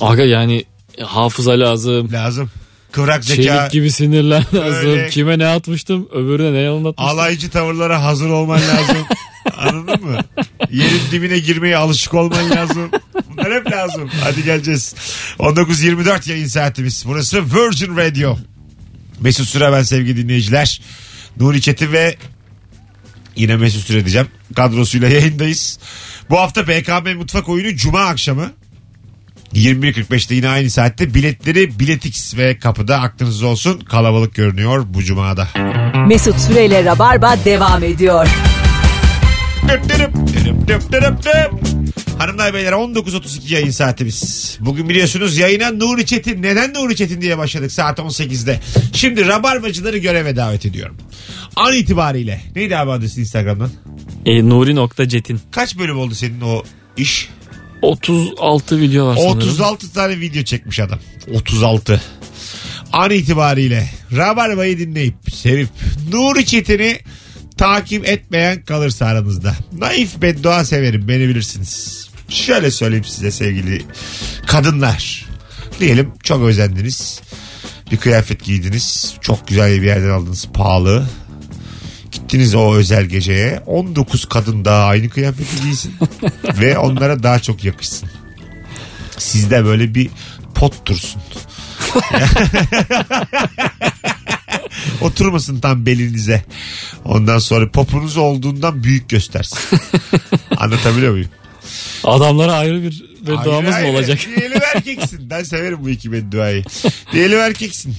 [SPEAKER 3] Aga yani hafıza lazım.
[SPEAKER 2] Lazım. Kıvrak zeka.
[SPEAKER 3] Çelik gibi sinirler lazım.
[SPEAKER 2] Öyle.
[SPEAKER 3] Kime ne atmıştım öbürüne ne yalan atmıştım.
[SPEAKER 2] Alaycı tavırlara hazır olman lazım. [LAUGHS] Anladın mı? Yerin dibine girmeye alışık olman lazım. Bunlar hep lazım. Hadi geleceğiz. 19.24 yayın saatimiz. Burası Virgin Radio. Mesut Süre ben sevgili dinleyiciler. Nuri Çetin ve yine Mesut Süre diyeceğim. Kadrosuyla yayındayız. Bu hafta BKM Mutfak Oyunu Cuma akşamı. 21.45'te yine aynı saatte biletleri Biletix ve kapıda aklınızda olsun kalabalık görünüyor bu cumada.
[SPEAKER 1] Mesut Süreyle Rabarba devam ediyor.
[SPEAKER 2] Düp dürüp, dürüp düp dürüp düp. Hanımlar beyler 19.32 yayın saatimiz. Bugün biliyorsunuz yayına Nuri Çetin. Neden Nuri Çetin diye başladık saat 18'de. Şimdi rabarbacıları göreve davet ediyorum. An itibariyle. Neydi abi adresi Instagram'dan?
[SPEAKER 3] E, Nuri.cetin.
[SPEAKER 2] Kaç bölüm oldu senin o iş?
[SPEAKER 3] 36 video var sanırım.
[SPEAKER 2] 36 tane video çekmiş adam. 36. An itibariyle Rabarba'yı dinleyip sevip Nuri Çetin'i takip etmeyen kalırsa aranızda. Naif beddua severim beni bilirsiniz. Şöyle söyleyeyim size sevgili kadınlar. Diyelim çok özendiniz. Bir kıyafet giydiniz. Çok güzel bir yerden aldınız. Pahalı. Gittiniz o özel geceye. 19 kadın daha aynı kıyafeti giysin. [LAUGHS] ve onlara daha çok yakışsın. Sizde böyle bir pot dursun. [LAUGHS] Oturmasın tam belinize. Ondan sonra popunuz olduğundan büyük göstersin. Anlatabiliyor muyum?
[SPEAKER 3] Adamlara ayrı bir bedduamız mı olacak?
[SPEAKER 2] Diyelim erkeksin. Ben severim bu iki bedduayı. Diyelim erkeksin.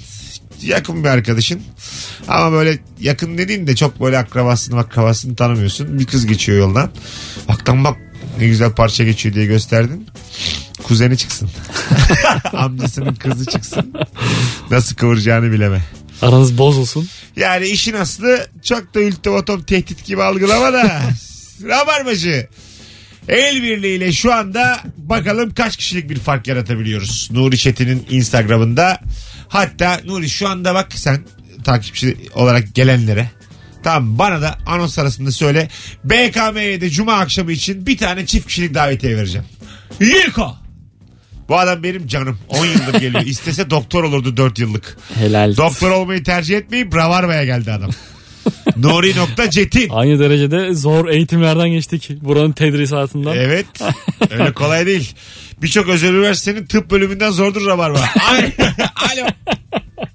[SPEAKER 2] Yakın bir arkadaşın. Ama böyle yakın dediğin de çok böyle akrabasını akrabasını tanımıyorsun. Bir kız geçiyor yoldan. Baktan bak ne güzel parça geçiyor diye gösterdin. Kuzeni çıksın. [LAUGHS] Amcasının kızı çıksın. Nasıl kıvıracağını bileme.
[SPEAKER 3] Aranız bozulsun.
[SPEAKER 2] Yani işin aslı çok da ultimatom tehdit gibi algılama da. [LAUGHS] Rabarbacı. El birliğiyle şu anda bakalım kaç kişilik bir fark yaratabiliyoruz. Nuri Çetin'in Instagram'ında. Hatta Nuri şu anda bak sen takipçi olarak gelenlere. Tamam bana da anons arasında söyle. BKM'ye Cuma akşamı için bir tane çift kişilik davetiye vereceğim. Yiko. Bu adam benim canım. 10 yıldır geliyor. İstese doktor olurdu 4 yıllık.
[SPEAKER 3] Helal.
[SPEAKER 2] Doktor olmayı tercih etmeyip Ravarva'ya geldi adam. [LAUGHS] Nuri.cetin.
[SPEAKER 3] Aynı derecede zor eğitimlerden geçtik. Buranın tedrisatından.
[SPEAKER 2] Evet. Öyle kolay değil. [LAUGHS] Birçok özel üniversitenin tıp bölümünden zordur Ravarva. [LAUGHS] Ay- Alo.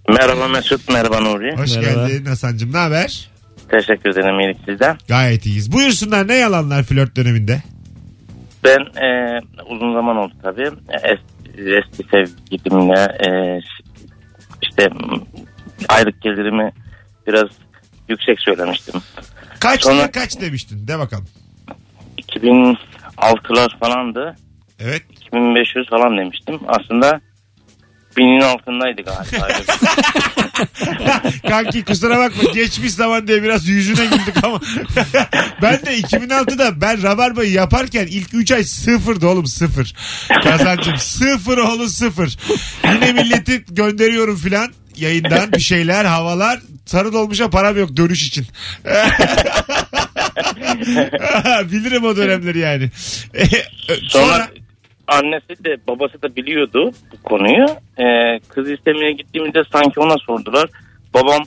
[SPEAKER 9] Merhaba Mesut, merhaba Nuri.
[SPEAKER 2] Hoş
[SPEAKER 3] Merhaba.
[SPEAKER 2] geldin Hasan'cım. Ne haber?
[SPEAKER 9] Teşekkür ederim iyilik sizden.
[SPEAKER 2] Gayet iyiyiz. Buyursunlar ne yalanlar flört döneminde?
[SPEAKER 9] Ben e, uzun zaman oldu tabii. Eski, eski sevgilimle e, ş- işte m, aylık gelirimi biraz yüksek söylemiştim.
[SPEAKER 2] Kaç
[SPEAKER 9] Sonra-
[SPEAKER 2] kaç demiştin? De bakalım.
[SPEAKER 9] 2006'lar falandı.
[SPEAKER 2] Evet.
[SPEAKER 9] 2500 falan demiştim. Aslında binin altındaydı galiba. [LAUGHS] [LAUGHS]
[SPEAKER 2] Kanki kusura bakma geçmiş zaman diye biraz yüzüne güldük ama [LAUGHS] ben de 2006'da ben Rabarba'yı yaparken ilk 3 ay sıfırdı oğlum sıfır. Kazancım sıfır oğlum sıfır. Yine milleti gönderiyorum filan yayından bir şeyler havalar sarı dolmuşa param yok dönüş için. Bilirim o dönemleri yani.
[SPEAKER 9] Sonra
[SPEAKER 2] Sonra
[SPEAKER 9] annesi de babası da biliyordu bu konuyu. Ee, kız istemeye gittiğimizde sanki ona sordular. Babam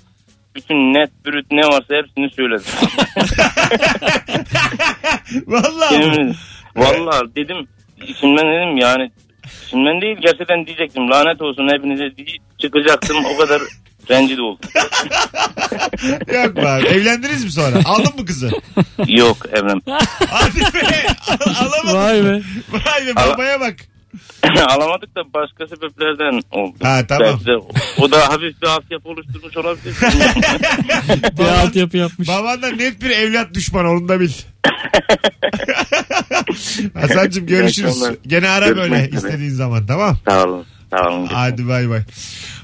[SPEAKER 9] bütün net bürüt ne varsa hepsini söyledi. [LAUGHS]
[SPEAKER 2] vallahi
[SPEAKER 9] Yemin- Vallahi dedim içimden dedim yani içimden değil gerçekten diyecektim lanet olsun hepinize diye çıkacaktım o kadar rencide oldum. [LAUGHS]
[SPEAKER 2] yok be abi. Evlendiniz mi sonra? Aldın mı kızı?
[SPEAKER 9] Yok evlen.
[SPEAKER 2] Hadi be. Al- alamadın.
[SPEAKER 3] Vay be.
[SPEAKER 2] Vay be babaya bak. [LAUGHS]
[SPEAKER 9] Alamadık da başka sebeplerden oldu.
[SPEAKER 2] Ha, tamam.
[SPEAKER 9] Belki de o da hafif bir altyapı oluşturmuş olabilir. [LAUGHS]
[SPEAKER 3] Bir altyapı yapmış.
[SPEAKER 2] Baban da net bir evlat düşmanı onu da bil. Hasan'cığım görüşürüz.
[SPEAKER 9] akşamlar.
[SPEAKER 2] Gene ara
[SPEAKER 9] Görüşmek
[SPEAKER 2] böyle
[SPEAKER 9] üzere.
[SPEAKER 2] istediğin zaman tamam.
[SPEAKER 9] sağ olun. Sağ olun.
[SPEAKER 2] Hadi bay bay.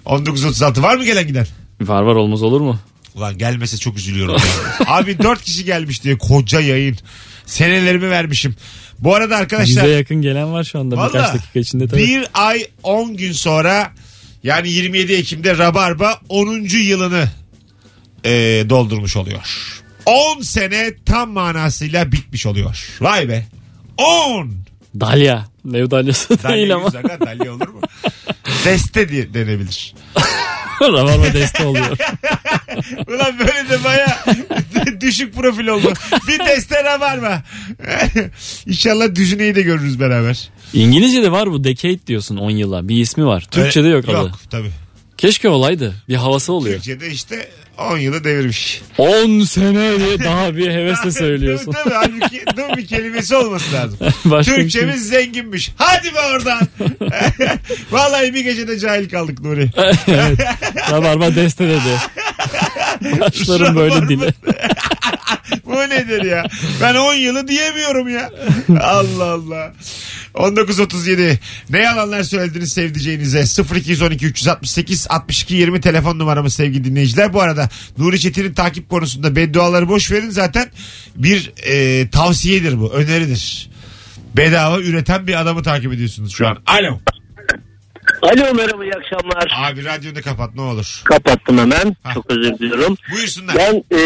[SPEAKER 2] 19.36 var mı gelen giden?
[SPEAKER 3] Var var olmaz olur mu?
[SPEAKER 2] Ulan gelmese çok üzülüyorum. ya. [LAUGHS] Abi 4 kişi gelmiş diye koca yayın. Senelerimi vermişim. Bu arada arkadaşlar
[SPEAKER 3] Bize yakın gelen var şu anda
[SPEAKER 2] Vallahi
[SPEAKER 3] birkaç dakika içinde tabii.
[SPEAKER 2] bir ay 10 gün sonra yani 27 Ekim'de Rabarba 10. yılını e, doldurmuş oluyor. 10 sene tam manasıyla bitmiş oluyor. Vay be. 10.
[SPEAKER 3] Dalya. Nev dalyası değil ama.
[SPEAKER 2] dalya olur mu? [LAUGHS] Deste diye denebilir. [LAUGHS]
[SPEAKER 3] Rabarba deste oluyor. [LAUGHS]
[SPEAKER 2] Ulan böyle de baya [LAUGHS] düşük profil oldu. Bir deste Rabarba. İnşallah düzüneyi de görürüz beraber.
[SPEAKER 3] İngilizce'de var bu decade diyorsun 10 yıla. Bir ismi var. Türkçe'de yok adı.
[SPEAKER 2] Yok tabii.
[SPEAKER 3] Keşke olaydı. Bir havası oluyor.
[SPEAKER 2] Türkçe'de işte 10 yılı devirmiş.
[SPEAKER 3] 10 sene diye daha bir hevesle söylüyorsun.
[SPEAKER 2] tabii tabii. Halbuki dur bir kelimesi olması lazım. [LAUGHS]
[SPEAKER 3] Başka bir şey.
[SPEAKER 2] Türkçemiz zenginmiş. Hadi be oradan. [LAUGHS] Vallahi bir gecede cahil kaldık Nuri.
[SPEAKER 3] evet. Rabarba deste dedi. [LAUGHS] Başlarım böyle dile. [LAUGHS]
[SPEAKER 2] Bu nedir ya? Ben 10 yılı diyemiyorum ya. Allah Allah. 19.37 ne yalanlar söylediniz sevdiceğinize 0212 368 62 20 telefon numaramız sevgili dinleyiciler bu arada Nuri Çetin'in takip konusunda bedduaları boş verin zaten bir e, tavsiyedir bu öneridir bedava üreten bir adamı takip ediyorsunuz şu an alo
[SPEAKER 10] Alo merhaba iyi akşamlar.
[SPEAKER 2] abi radyonu kapat ne olur
[SPEAKER 10] Kapattım hemen.
[SPEAKER 2] Ha.
[SPEAKER 10] Çok özür diliyorum.
[SPEAKER 2] buyursunlar
[SPEAKER 10] Ben e,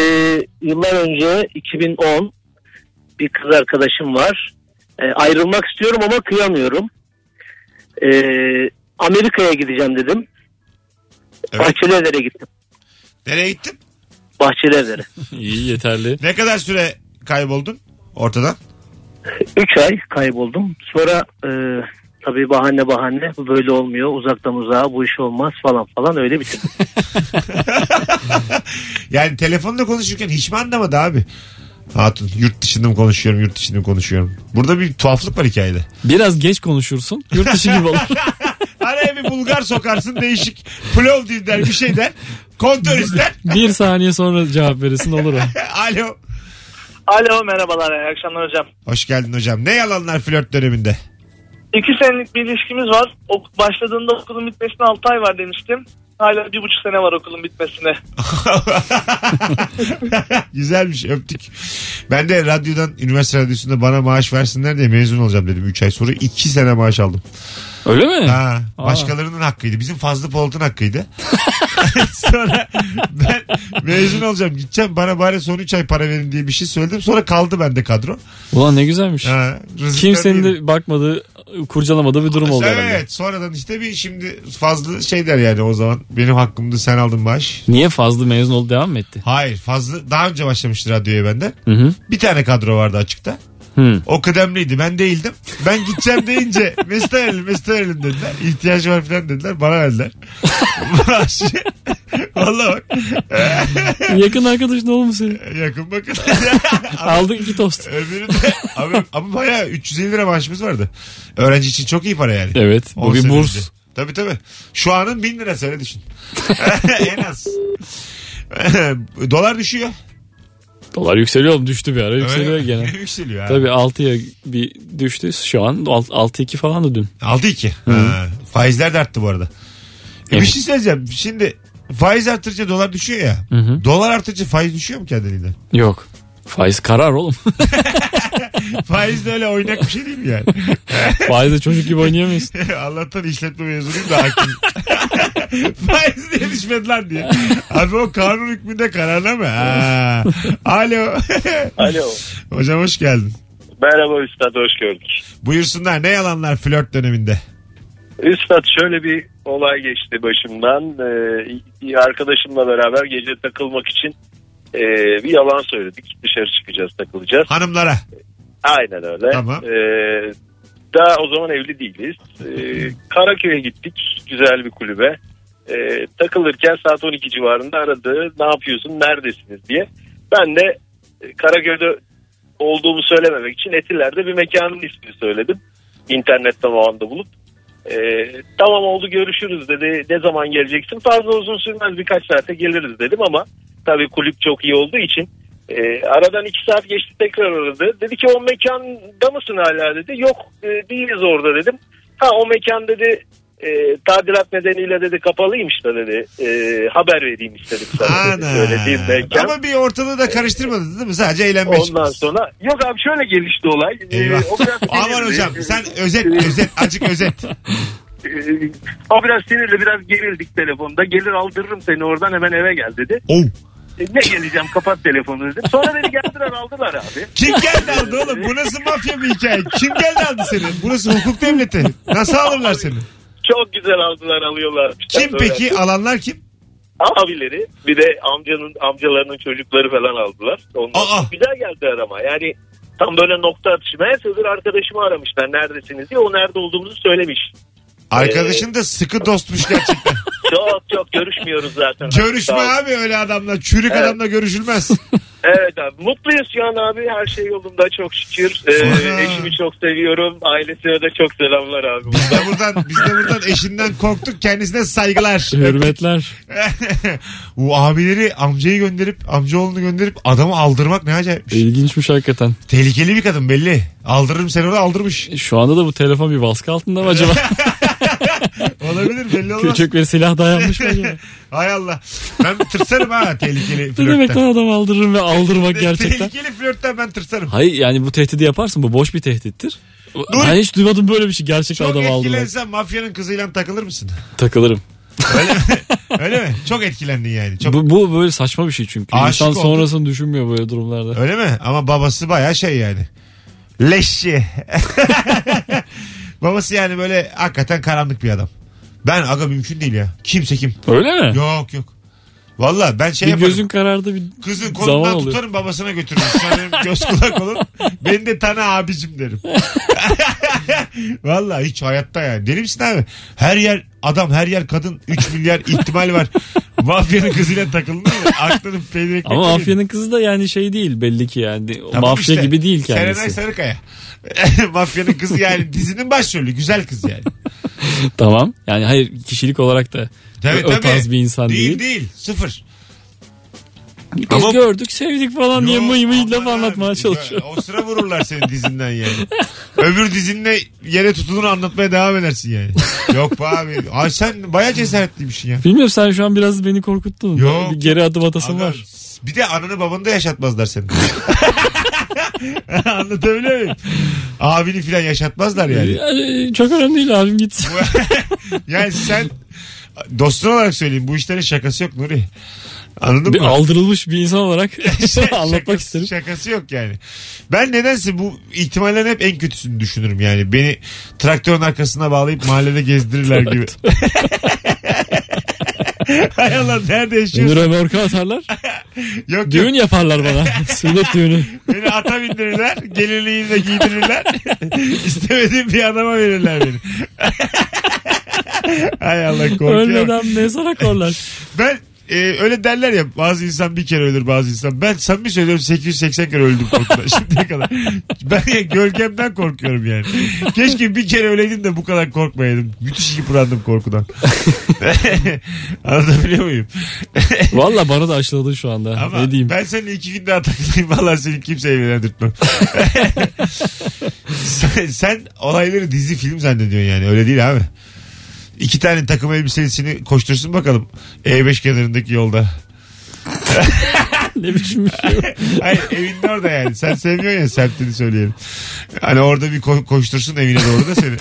[SPEAKER 10] yıllar önce 2010 bir kız arkadaşım var. E, ayrılmak istiyorum ama kıyamıyorum. E, Amerika'ya gideceğim dedim.
[SPEAKER 2] Evet.
[SPEAKER 10] Bahçelievler'e gittim.
[SPEAKER 2] nereye gittin
[SPEAKER 10] Bahçelievler'e. [LAUGHS]
[SPEAKER 3] İyi yeterli.
[SPEAKER 2] ne kadar süre kayboldun ortadan
[SPEAKER 10] 3 ay kayboldum. Sonra e, tabii bahane bahane bu böyle olmuyor. Uzaktan uzağa bu iş olmaz falan falan öyle bitirdim. [LAUGHS]
[SPEAKER 2] yani telefonda konuşurken hiç mi anlamadı abi? Hatun yurt dışında mı konuşuyorum yurt dışında mı konuşuyorum. Burada bir tuhaflık var hikayede.
[SPEAKER 3] Biraz geç konuşursun. Yurt dışı gibi olur. [LAUGHS]
[SPEAKER 2] Araya bir Bulgar sokarsın değişik plov der bir şey der. Kontör ister. [LAUGHS]
[SPEAKER 3] bir saniye sonra cevap verirsin olur o.
[SPEAKER 2] Alo.
[SPEAKER 11] Alo merhabalar iyi akşamlar hocam.
[SPEAKER 2] Hoş geldin hocam. Ne yalanlar flört döneminde?
[SPEAKER 11] İki senelik bir ilişkimiz var. Ok başladığında okulun bitmesine 6 ay var demiştim. Hala bir buçuk sene var okulun bitmesine. [LAUGHS]
[SPEAKER 2] Güzelmiş öptük. Ben de radyodan üniversite radyosunda bana maaş versinler diye mezun olacağım dedim 3 ay sonra 2 sene maaş aldım.
[SPEAKER 3] Öyle mi?
[SPEAKER 2] Ha,
[SPEAKER 3] Aa.
[SPEAKER 2] başkalarının hakkıydı. Bizim Fazlı Polat'ın hakkıydı. [LAUGHS] sonra ben mezun olacağım gideceğim bana bari son 3 ay para verin diye bir şey söyledim. Sonra kaldı bende kadro.
[SPEAKER 3] Ulan ne güzelmiş.
[SPEAKER 2] Ha,
[SPEAKER 3] Kimsenin
[SPEAKER 2] değilim.
[SPEAKER 3] de bakmadığı, kurcalamadığı bir durum oldu
[SPEAKER 2] Evet
[SPEAKER 3] herhalde.
[SPEAKER 2] sonradan işte bir şimdi fazla şey der yani o zaman benim hakkımda sen aldın maaş.
[SPEAKER 3] Niye fazla mezun oldu devam mı etti?
[SPEAKER 2] Hayır fazla daha önce başlamıştı radyoya benden.
[SPEAKER 3] Hı hı.
[SPEAKER 2] Bir tane kadro vardı açıkta.
[SPEAKER 3] Hı.
[SPEAKER 2] O kıdemliydi ben değildim. Ben gideceğim [LAUGHS] deyince Mesut'a verelim Mesut'a verelim dediler. İhtiyaç var falan dediler bana verdiler. [LAUGHS] Valla bak
[SPEAKER 3] Yakın arkadaşın oğlum mu senin?
[SPEAKER 2] yakın bakın. [LAUGHS]
[SPEAKER 3] Aldık iki tost.
[SPEAKER 2] Öbürü de ama, ama bayağı 350 lira maaşımız vardı. Öğrenci için çok iyi para yani.
[SPEAKER 3] Evet bu
[SPEAKER 2] 10
[SPEAKER 3] bir burs.
[SPEAKER 2] önce. Tabii tabii. Şu anın 1000 lirası öyle düşün. en az. Dolar düşüyor.
[SPEAKER 3] Dolar yükseliyor düştü bir ara yükseliyor
[SPEAKER 2] Öyle
[SPEAKER 3] gene. [LAUGHS]
[SPEAKER 2] yükseliyor abi.
[SPEAKER 3] Tabii 6'ya bir düştü şu an 6-2 falan da dün.
[SPEAKER 2] 6-2. Ha, Faizler de arttı bu arada. E Bir
[SPEAKER 3] Evet.
[SPEAKER 2] şey söyleyeceğim. Şimdi faiz artırınca dolar düşüyor ya.
[SPEAKER 3] Hı hı.
[SPEAKER 2] Dolar artınca faiz düşüyor mu kendiliğinden?
[SPEAKER 3] Yok. Faiz karar oğlum. [LAUGHS]
[SPEAKER 2] faiz de öyle oynak bir şey değil mi yani? [LAUGHS]
[SPEAKER 3] Faizle çocuk gibi oynayamıyorsun. [LAUGHS]
[SPEAKER 2] Allah'tan işletme mezunuyum da hakim. faiz diye düşmedi lan diye. Abi o kanun hükmünde kararname. Ha. Alo.
[SPEAKER 12] Alo.
[SPEAKER 2] Hocam hoş geldin.
[SPEAKER 12] Merhaba Üstad hoş gördük.
[SPEAKER 2] Buyursunlar ne yalanlar flört döneminde?
[SPEAKER 12] Üstad şöyle bir olay geçti başımdan. Ee, bir arkadaşımla beraber gece takılmak için e, bir yalan söyledik. Dışarı çıkacağız takılacağız.
[SPEAKER 2] Hanımlara.
[SPEAKER 12] Aynen öyle.
[SPEAKER 2] Tamam.
[SPEAKER 12] Ee, daha o zaman evli değiliz. Ee, Karaköy'e gittik güzel bir kulübe. Ee, takılırken saat 12 civarında aradı. Ne yapıyorsun neredesiniz diye. Ben de e, Karaköy'de olduğumu söylememek için Etiler'de bir mekanın ismini söyledim. İnternetten o anda bulup. Ee, tamam oldu görüşürüz dedi. Ne zaman geleceksin? Fazla uzun sürmez birkaç saate geliriz dedim ama tabii kulüp çok iyi olduğu için e, aradan iki saat geçti tekrar aradı. Dedi ki o mekanda mısın hala dedi. Yok e, değiliz orada dedim. Ha o mekan dedi e, tadilat nedeniyle dedi kapalıymış da dedi. E, haber vereyim istedim sana dedi. Söylediğim mekan.
[SPEAKER 2] Ama bir ortalığı da karıştırmadınız değil mi? Sadece eğlenmeye
[SPEAKER 12] Ondan sonra yok abi şöyle gelişti olay. Ee,
[SPEAKER 2] Eyvah.
[SPEAKER 12] o biraz
[SPEAKER 2] Aman hocam sen özet özet acık özet.
[SPEAKER 12] Ee, o biraz sinirli biraz gerildik telefonda. Gelir aldırırım seni oradan hemen eve gel dedi.
[SPEAKER 2] Oh.
[SPEAKER 12] E, ne geleceğim kapat telefonu dedim. Sonra beni geldiler aldılar abi.
[SPEAKER 2] Kim geldi aldı oğlum? Bu nasıl mafya bir hikaye? Kim geldi aldı seni? Burası hukuk devleti. Nasıl alırlar seni?
[SPEAKER 12] Çok güzel aldılar alıyorlar.
[SPEAKER 2] Kim peki? Alanlar kim?
[SPEAKER 12] Abileri bir de amcanın amcalarının çocukları falan aldılar. Ondan
[SPEAKER 2] Aa.
[SPEAKER 12] güzel geldiler ama yani tam böyle nokta atışı. Meğerse öbür arkadaşımı aramışlar neredesiniz diye. O nerede olduğumuzu söylemiş.
[SPEAKER 2] Arkadaşın da sıkı dostmuş gerçekten. [LAUGHS]
[SPEAKER 12] Çok çok görüşmüyoruz zaten.
[SPEAKER 2] Görüşme abi öyle adamla. Çürük
[SPEAKER 12] Evet.
[SPEAKER 2] adamla görüşülmez. [LAUGHS]
[SPEAKER 12] Evet abi mutluyuz şu an abi her şey yolunda çok şükür. Ee, eşimi çok seviyorum ailesine de çok selamlar abi.
[SPEAKER 2] Biz de buradan, biz de buradan eşinden korktuk. Kendisine saygılar.
[SPEAKER 3] Hürmetler. [LAUGHS]
[SPEAKER 2] Bu abileri amcayı gönderip amcaoğlunu gönderip adamı aldırmak ne acayipmiş.
[SPEAKER 3] İlginçmiş hakikaten.
[SPEAKER 2] Tehlikeli bir kadın belli. Aldırırım seni onu aldırmış.
[SPEAKER 3] Şu anda da bu telefon bir baskı altında mı acaba? [LAUGHS] [LAUGHS]
[SPEAKER 2] Olabilir belli olmaz.
[SPEAKER 3] Küçük bir silah dayanmış mı acaba? [LAUGHS]
[SPEAKER 2] Hay Allah. Ben tırsarım ha tehlikeli
[SPEAKER 3] Ne demek
[SPEAKER 2] flörtten.
[SPEAKER 3] lan adam aldırırım ve aldırmak gerçekten.
[SPEAKER 2] Tehlikeli flörtten ben tırsarım.
[SPEAKER 3] Hayır yani bu tehdidi yaparsın bu boş bir tehdittir.
[SPEAKER 2] Dur.
[SPEAKER 3] Ben hiç duymadım böyle bir şey gerçekten
[SPEAKER 2] Çok
[SPEAKER 3] adam aldırmak.
[SPEAKER 2] etkilensen mafyanın kızıyla takılır mısın?
[SPEAKER 3] Takılırım.
[SPEAKER 2] Öyle mi? [LAUGHS] Öyle mi? Çok etkilendin yani. Çok...
[SPEAKER 3] Bu, bu böyle saçma bir şey çünkü.
[SPEAKER 2] Aşık
[SPEAKER 3] İnsan
[SPEAKER 2] oldun.
[SPEAKER 3] sonrasını düşünmüyor böyle durumlarda.
[SPEAKER 2] Öyle mi? Ama babası baya şey yani. Leşçi. Babası yani böyle hakikaten karanlık bir adam. Ben aga mümkün değil ya. Kimse kim.
[SPEAKER 3] Öyle mi?
[SPEAKER 2] Yok yok. Valla ben şey
[SPEAKER 3] bir
[SPEAKER 2] yaparım.
[SPEAKER 3] gözün karardı bir
[SPEAKER 2] Kızın kolundan tutarım babasına götürürüm. Benim göz kulak olun. Beni de tanı abicim derim. [LAUGHS] [LAUGHS] Valla hiç hayatta yani. Deli misin abi? Her yer adam her yer kadın. 3 milyar ihtimal var. [LAUGHS] Mafyanın kızıyla takıldın mı? Aklının peynir ekmek
[SPEAKER 3] Ama mafyanın kızı da yani şey değil belli ki yani.
[SPEAKER 2] Tamam
[SPEAKER 3] Mafya
[SPEAKER 2] işte.
[SPEAKER 3] gibi değil kendisi.
[SPEAKER 2] Serenay Sarıkaya. [LAUGHS] Mafyanın kızı yani dizinin başrolü. Güzel kız yani.
[SPEAKER 3] Tamam. Yani hayır kişilik olarak da
[SPEAKER 2] Tabii,
[SPEAKER 3] o
[SPEAKER 2] tabii.
[SPEAKER 3] tarz bir insan
[SPEAKER 2] Değil
[SPEAKER 3] değil.
[SPEAKER 2] değil. Sıfır.
[SPEAKER 3] Biz
[SPEAKER 2] Ama-
[SPEAKER 3] gördük sevdik falan diye
[SPEAKER 2] Yok,
[SPEAKER 3] mıy mıy laf
[SPEAKER 2] aman
[SPEAKER 3] anlatmaya
[SPEAKER 2] abi.
[SPEAKER 3] çalışıyor.
[SPEAKER 2] O sıra vururlar senin dizinden yani. Öbür dizinle yere tutulur anlatmaya devam edersin yani. Yok be abi. Ay sen bayağı cesaretliymişsin ya.
[SPEAKER 3] Bilmiyorum sen şu an biraz beni korkuttun.
[SPEAKER 2] Yok.
[SPEAKER 3] Bir geri adım atasın var.
[SPEAKER 2] Bir de ananı babanı da yaşatmazlar seni. [LAUGHS] Anlatabiliyor muyum? Abini filan yaşatmazlar yani.
[SPEAKER 3] Yani çok önemli değil abim git. [LAUGHS]
[SPEAKER 2] Yani sen dostun olarak söyleyeyim bu işlerin şakası yok Nuri. Anladın
[SPEAKER 3] bir
[SPEAKER 2] mı?
[SPEAKER 3] aldırılmış bir insan olarak [LAUGHS] [LAUGHS] anlatmak
[SPEAKER 2] şakası,
[SPEAKER 3] isterim.
[SPEAKER 2] Şakası yok yani. Ben nedense bu ihtimallerin hep en kötüsünü düşünürüm yani. Beni traktörün arkasına bağlayıp mahallede gezdirirler [LAUGHS] gibi. Hay Allah nerede yaşıyorsun?
[SPEAKER 3] römorka atarlar.
[SPEAKER 2] Yok yok.
[SPEAKER 3] Düğün yaparlar bana. Sünnet düğünü.
[SPEAKER 2] Beni ata bindirirler. Gelinliğini de giydirirler. İstemediğim bir adama verirler beni. Hay Allah korkuyorum.
[SPEAKER 3] Ölmeden mezara korlar.
[SPEAKER 2] Ben e, öyle derler ya bazı insan bir kere ölür bazı insan. Ben samimi söylüyorum 880 kere öldüm korkudan [LAUGHS] şimdiye kadar. Ben ya gölgemden korkuyorum yani. Keşke bir kere öleydim de bu kadar korkmayaydım. Müthiş yıprandım korkudan. [LAUGHS] Anlatabiliyor muyum? [LAUGHS]
[SPEAKER 3] Valla bana da aşıladın şu anda.
[SPEAKER 2] Ama
[SPEAKER 3] ne diyeyim.
[SPEAKER 2] ben seninle iki gün daha takılayım. Valla seni kimse evlendirtmem. sen, sen olayları dizi film zannediyorsun yani. Öyle değil abi. İki tane takım elbisesini koştursun bakalım. E5 kenarındaki yolda. [LAUGHS]
[SPEAKER 3] ne biçim bir şey. [LAUGHS]
[SPEAKER 2] Hayır evinin orada yani. Sen sevmiyorsun ya semtini söyleyelim. Hani orada bir ko- koştursun evine doğru da seni.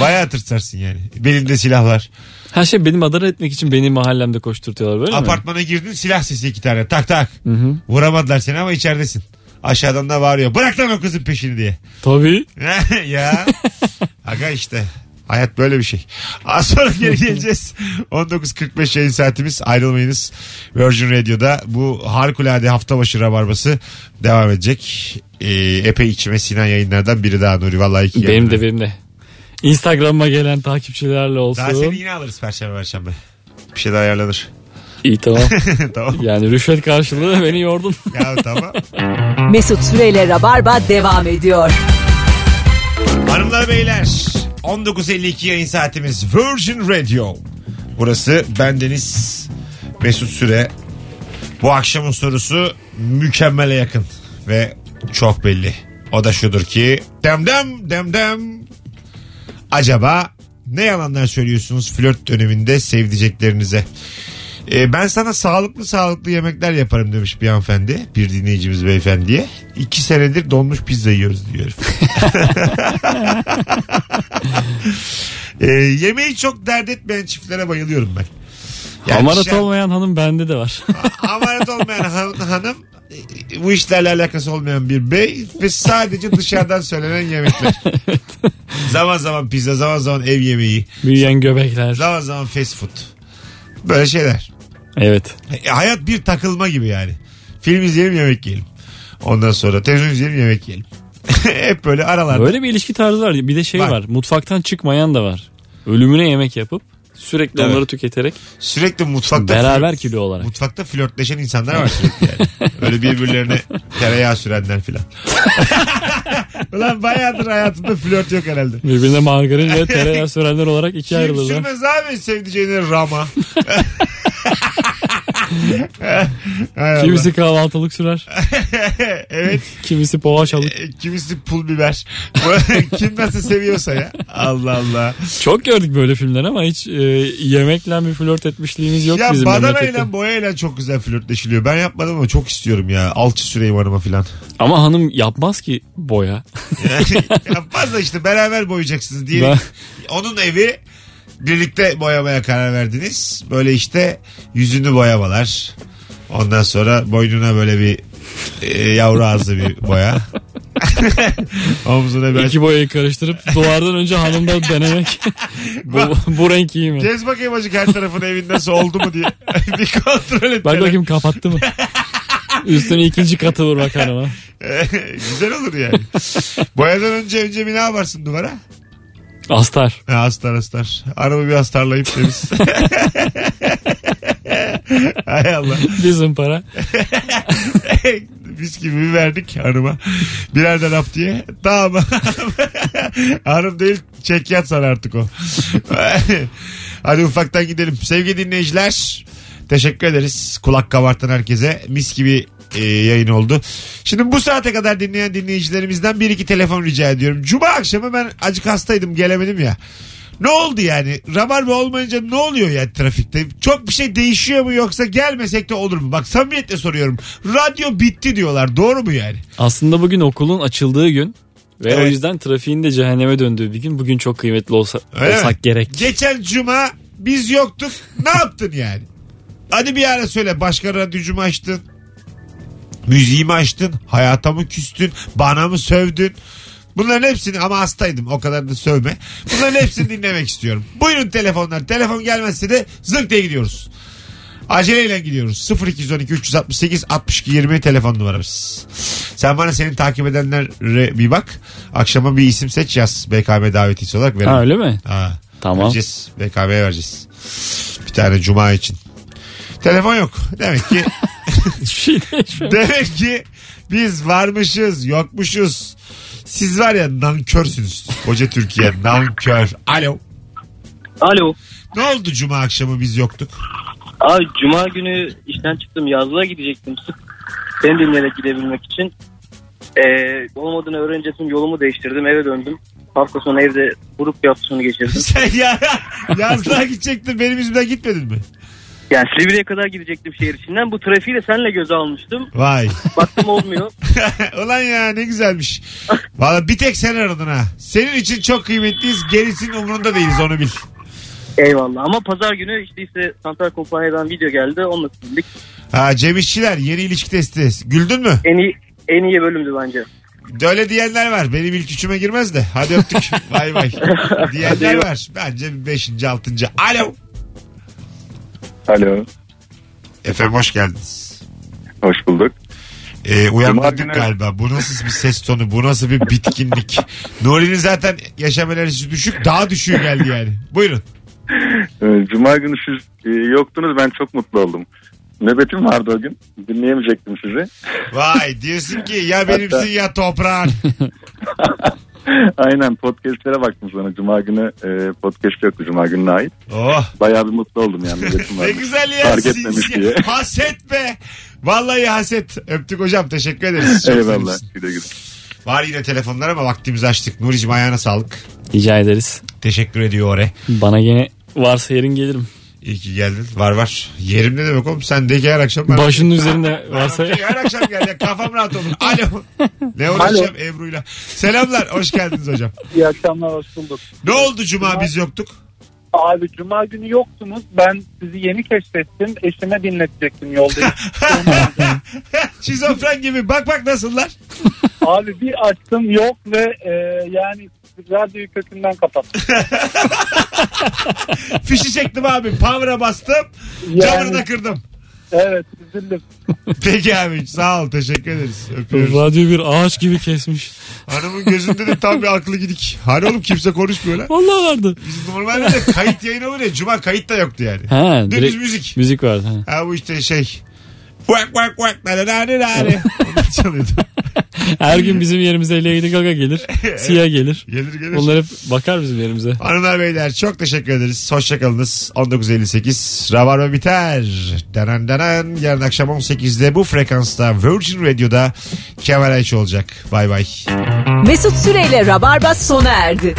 [SPEAKER 2] Bayağı tırsarsın yani. Belinde silahlar.
[SPEAKER 3] Her şey benim adara etmek için benim mahallemde koşturtuyorlar böyle mi?
[SPEAKER 2] Apartmana girdin silah sesi iki tane. Tak tak.
[SPEAKER 3] Hı hı.
[SPEAKER 2] Vuramadılar seni ama içeridesin. Aşağıdan da bağırıyor. Bırak lan o kızın peşini diye.
[SPEAKER 3] Tabii. [LAUGHS]
[SPEAKER 2] ya. Aga işte. Hayat böyle bir şey. Az sonra geri [LAUGHS] geleceğiz. 19.45 yayın saatimiz. Ayrılmayınız. Virgin Radio'da bu harikulade hafta başı rabarbası devam edecek. Ee, epey içime sinen yayınlardan biri daha Nuri. Vallahi iki
[SPEAKER 3] Benim
[SPEAKER 2] yayınlar.
[SPEAKER 3] de benim de. Instagram'a gelen takipçilerle olsun.
[SPEAKER 2] Daha seni yine alırız Perşembe Perşembe. Bir şey daha ayarlanır.
[SPEAKER 3] İyi tamam. [LAUGHS]
[SPEAKER 2] tamam.
[SPEAKER 3] Yani rüşvet karşılığı [LAUGHS] beni yordun.
[SPEAKER 2] Ya tamam.
[SPEAKER 1] Mesut Süreyle Rabarba devam ediyor.
[SPEAKER 2] Hanımlar beyler 19.52 yayın saatimiz Virgin Radio. Burası bendeniz Mesut Süre. Bu akşamın sorusu mükemmele yakın ve çok belli. O da şudur ki dem dem dem dem. Acaba ne yalanlar söylüyorsunuz flört döneminde sevdiceklerinize? Ee, ben sana sağlıklı sağlıklı yemekler yaparım demiş bir hanımefendi. Bir dinleyicimiz beyefendiye. İki senedir donmuş pizza yiyoruz diyor. [LAUGHS] [LAUGHS] Ee, yemeği çok dert etmeyen çiftlere bayılıyorum ben. Yani
[SPEAKER 3] Hamarat
[SPEAKER 2] şey-
[SPEAKER 3] olmayan hanım bende de var. [LAUGHS]
[SPEAKER 2] Amarat olmayan han- hanım e, bu işlerle alakası olmayan bir bey ve sadece dışarıdan söylenen yemekler. [LAUGHS] zaman zaman pizza, zaman zaman ev yemeği,
[SPEAKER 3] Büyüyen göbekler.
[SPEAKER 2] zaman zaman fast food. Böyle şeyler.
[SPEAKER 3] Evet.
[SPEAKER 2] E, hayat bir takılma gibi yani. Film izleyelim yemek yiyelim. Ondan sonra televizyon izleyelim yemek yiyelim. [LAUGHS] Hep böyle aralarda.
[SPEAKER 3] Böyle bir ilişki tarzı var. Bir de şey
[SPEAKER 2] Var.
[SPEAKER 3] var. Mutfaktan çıkmayan da var. Ölümüne yemek yapıp sürekli
[SPEAKER 2] Evet.
[SPEAKER 3] onları tüketerek
[SPEAKER 2] Sürekli mutfakta
[SPEAKER 3] beraber kilo olarak.
[SPEAKER 2] Mutfakta flörtleşen insanlar var sürekli yani. Öyle birbirlerine tereyağı sürenler filan. [LAUGHS] Ulan bayağıdır hayatımda flört yok herhalde.
[SPEAKER 3] Birbirine margarin ve [LAUGHS] tereyağı sürenler olarak ikiye
[SPEAKER 2] Kim
[SPEAKER 3] ayrılırlar.
[SPEAKER 2] sürmez abi sevdiceğine rama. Hay.
[SPEAKER 3] Kimisi kahvaltılık sürer. [LAUGHS]
[SPEAKER 2] evet.
[SPEAKER 3] Kimisi poğaçalık.
[SPEAKER 2] e, Kimisi pul biber. [LAUGHS] Kim nasıl seviyorsa ya. Allah Allah.
[SPEAKER 3] Çok gördük böyle filmler ama hiç e, yemekle bir flört etmişliğimiz yok
[SPEAKER 2] ya
[SPEAKER 3] bizim
[SPEAKER 2] badana
[SPEAKER 3] memlekette.
[SPEAKER 2] ile boya çok güzel flörtleşiliyor. Ben yapmadım ama çok istiyorum ya. Alçı süreyim hanıma filan.
[SPEAKER 3] Ama hanım yapmaz ki boya.
[SPEAKER 2] Yani [LAUGHS] yapmaz da işte beraber boyayacaksınız diye.
[SPEAKER 3] Ben-
[SPEAKER 2] Onun evi birlikte boyamaya karar verdiniz. Böyle işte yüzünü boyamalar. Ondan sonra boynuna böyle bir e, yavru ağzı bir boya. [LAUGHS] Omzuna bir
[SPEAKER 3] İki boyayı karıştırıp duvardan önce hanımda denemek. [LAUGHS] bu, bu renk iyi mi?
[SPEAKER 2] Gez bakayım acık her tarafın evin nasıl oldu mu diye. [LAUGHS] bir kontrol et.
[SPEAKER 3] Bak bakayım kapattı mı? Üstüne ikinci katı vur bak hanıma.
[SPEAKER 2] Güzel olur yani. Boyadan önce önce bir ne yaparsın duvara?
[SPEAKER 3] Astar.
[SPEAKER 2] Ha, astar astar. Arabı bir astarlayıp temiz. [LAUGHS] Hay Allah.
[SPEAKER 3] Bizim para.
[SPEAKER 2] Biz gibi bir [LAUGHS] verdik hanıma. Birer de laf diye. Tamam. [LAUGHS] Hanım değil çek yat sana artık o. Hadi ufaktan gidelim. Sevgili dinleyiciler. Teşekkür ederiz. Kulak kabartan herkese. Mis gibi e, yayın oldu. Şimdi bu saate kadar dinleyen dinleyicilerimizden bir iki telefon rica ediyorum. Cuma akşamı ben acık hastaydım gelemedim ya. Ne oldu yani? Rabarba olmayınca ne oluyor yani trafikte? Çok bir şey değişiyor mu yoksa gelmesek de olur mu? Bak samimiyetle soruyorum. Radyo bitti diyorlar. Doğru mu yani?
[SPEAKER 3] Aslında bugün okulun açıldığı gün ve o
[SPEAKER 2] Evet.
[SPEAKER 3] yüzden trafiğin de cehenneme döndüğü bir gün. Bugün çok kıymetli olsa,
[SPEAKER 2] Öyle
[SPEAKER 3] olsak
[SPEAKER 2] mi?
[SPEAKER 3] gerek.
[SPEAKER 2] Geçen cuma biz yoktuk. Ne yaptın yani? Hadi bir ara söyle. Başka radyocu mu açtın? Müziğimi açtın? Hayata mı küstün? Bana mı sövdün? Bunların hepsini ama hastaydım o kadar da sövme. Bunların hepsini [LAUGHS] dinlemek istiyorum. Buyurun telefonlar. Telefon gelmezse de zırt diye gidiyoruz. Aceleyle gidiyoruz. 0212 368 62 20 telefon numaramız. Sen bana senin takip edenlere bir bak. Akşama bir isim seç yaz. BKM davetiyesi olarak verelim.
[SPEAKER 3] Ha öyle mi?
[SPEAKER 2] Ha.
[SPEAKER 3] Tamam.
[SPEAKER 2] Vereceğiz. BKM'ye vereceğiz. Bir tane cuma için. Telefon yok. Demek ki [LAUGHS] [LAUGHS]
[SPEAKER 3] Hiçbir şey değişmiyor.
[SPEAKER 2] demek ki biz varmışız, yokmuşuz. Siz var ya nankörsünüz. Koca Türkiye nankör. Alo.
[SPEAKER 13] Alo.
[SPEAKER 2] Ne oldu cuma akşamı biz yoktuk?
[SPEAKER 13] Abi cuma günü işten çıktım yazlığa gidecektim seni dinleyerek gidebilmek için. Ee, olmadığını öğrenince tüm yolumu değiştirdim eve döndüm. Hafta sonu evde buruk bir hafta sonu geçirdim. [LAUGHS]
[SPEAKER 2] Sen ya yazlığa gidecektin benim yüzümden gitmedin mi?
[SPEAKER 13] Yani Silivri'ye kadar gidecektim şehir içinden. Bu trafiği de seninle göze almıştım.
[SPEAKER 2] Vay.
[SPEAKER 13] Baktım olmuyor. [LAUGHS]
[SPEAKER 2] Ulan ya ne güzelmiş. Valla bir tek sen aradın ha. Senin için çok kıymetliyiz. Gerisinin umurunda değiliz onu bil.
[SPEAKER 13] Eyvallah ama pazar günü işte ise Santal Kompanya'dan video geldi. Onunla sildik.
[SPEAKER 2] Ha Cem İşçiler yeni ilişki testi. Güldün mü?
[SPEAKER 13] En iyi, en iyi bölümdü bence.
[SPEAKER 2] Öyle diyenler var. Benim ilk üçüme girmez de. Hadi öptük. [LAUGHS] bay bay. [LAUGHS] Diyenler var. Bence beşinci, altıncı. Alo.
[SPEAKER 4] Alo.
[SPEAKER 2] Efendim hoş geldiniz.
[SPEAKER 4] Hoş bulduk.
[SPEAKER 2] Ee, uyandırdık
[SPEAKER 4] günü-
[SPEAKER 2] galiba. Bu nasıl bir ses tonu? Bu nasıl bir bitkinlik? [LAUGHS] Nuri'nin zaten yaşam enerjisi düşük. Daha düşüğü geldi yani. Buyurun.
[SPEAKER 4] Ee, Cuma günü siz e, yoktunuz ben çok mutlu oldum. Nöbetim vardı o gün. Dinleyemeyecektim sizi.
[SPEAKER 2] Vay diyorsun ki ya benimsin ya toprağın. [LAUGHS] [LAUGHS]
[SPEAKER 4] Aynen podcastlere baktım sonra. Cuma günü e, podcast yoktu Cuma gününe ait.
[SPEAKER 2] Oh.
[SPEAKER 4] Bayağı bir mutlu oldum yani. [LAUGHS]
[SPEAKER 2] Ne güzel ya.
[SPEAKER 4] Fark etmemiş diye. [LAUGHS]
[SPEAKER 2] Haset be. Vallahi haset. Öptük hocam. Teşekkür ederiz. Çok
[SPEAKER 4] Eyvallah. Güle güle.
[SPEAKER 2] Var yine telefonlar ama vaktimizi açtık. Nuri'cim ayağına sağlık.
[SPEAKER 3] Rica ederiz.
[SPEAKER 2] Teşekkür ediyor oraya.
[SPEAKER 3] Bana gene varsa yerin gelirim.
[SPEAKER 2] İyi ki geldin. Var var. Yerim ne demek oğlum? Sen de ki her akşam. ben-
[SPEAKER 3] Başının üzerinde [LAUGHS] varsa
[SPEAKER 2] her akşam gel. ya. Kafam rahat olur. [LAUGHS] Alo. Ne uğraşacağım Ebru'yla. Selamlar. Hoş geldiniz hocam.
[SPEAKER 14] İyi akşamlar hoş bulduk.
[SPEAKER 2] Ne oldu Cuma biz yoktuk?
[SPEAKER 14] Abi cuma günü yoktunuz. Ben sizi yeni keşfettim. Eşime dinletecektim yolda. [LAUGHS]
[SPEAKER 2] Şizofren gibi. Bak bak nasıllar.
[SPEAKER 14] Abi bir açtım yok ve e, yani radyoyu kökünden kapattım. [LAUGHS]
[SPEAKER 2] Fişi çektim abi. Power'a bastım.
[SPEAKER 14] Yani-
[SPEAKER 2] Camını da kırdım.
[SPEAKER 14] Evet üzüldüm. [LAUGHS]
[SPEAKER 2] Peki abi sağ ol teşekkür ederiz. Öpüyoruz.
[SPEAKER 3] radyo bir ağaç gibi kesmiş.
[SPEAKER 2] Hanımın gözünde de tam bir aklı gidik. Hani oğlum kimse konuşmuyor lan.
[SPEAKER 3] Vallahi vardı.
[SPEAKER 2] Biz normalde de kayıt yayını olur ya. Cuma kayıt da yoktu yani.
[SPEAKER 3] Ha,
[SPEAKER 2] Dümdüz
[SPEAKER 3] direkt
[SPEAKER 2] müzik.
[SPEAKER 3] müzik vardı. Ha.
[SPEAKER 2] Ha bu işte şey. Vak vak vak çalıyordu.
[SPEAKER 3] Her gün bizim yerimize Lady Gaga gelir. Siyah gelir.
[SPEAKER 2] Gelir gelir.
[SPEAKER 3] Onlar hep bakar bizim yerimize.
[SPEAKER 2] Hanımlar beyler çok teşekkür ederiz. Hoşçakalınız. 19.58 Rabarba biter. Danan danan. Yarın akşam 18'de bu frekansta Virgin Radio'da Kemal Ayçi olacak. Bay bay.
[SPEAKER 1] Mesut Süreyle Rabarba sona erdi.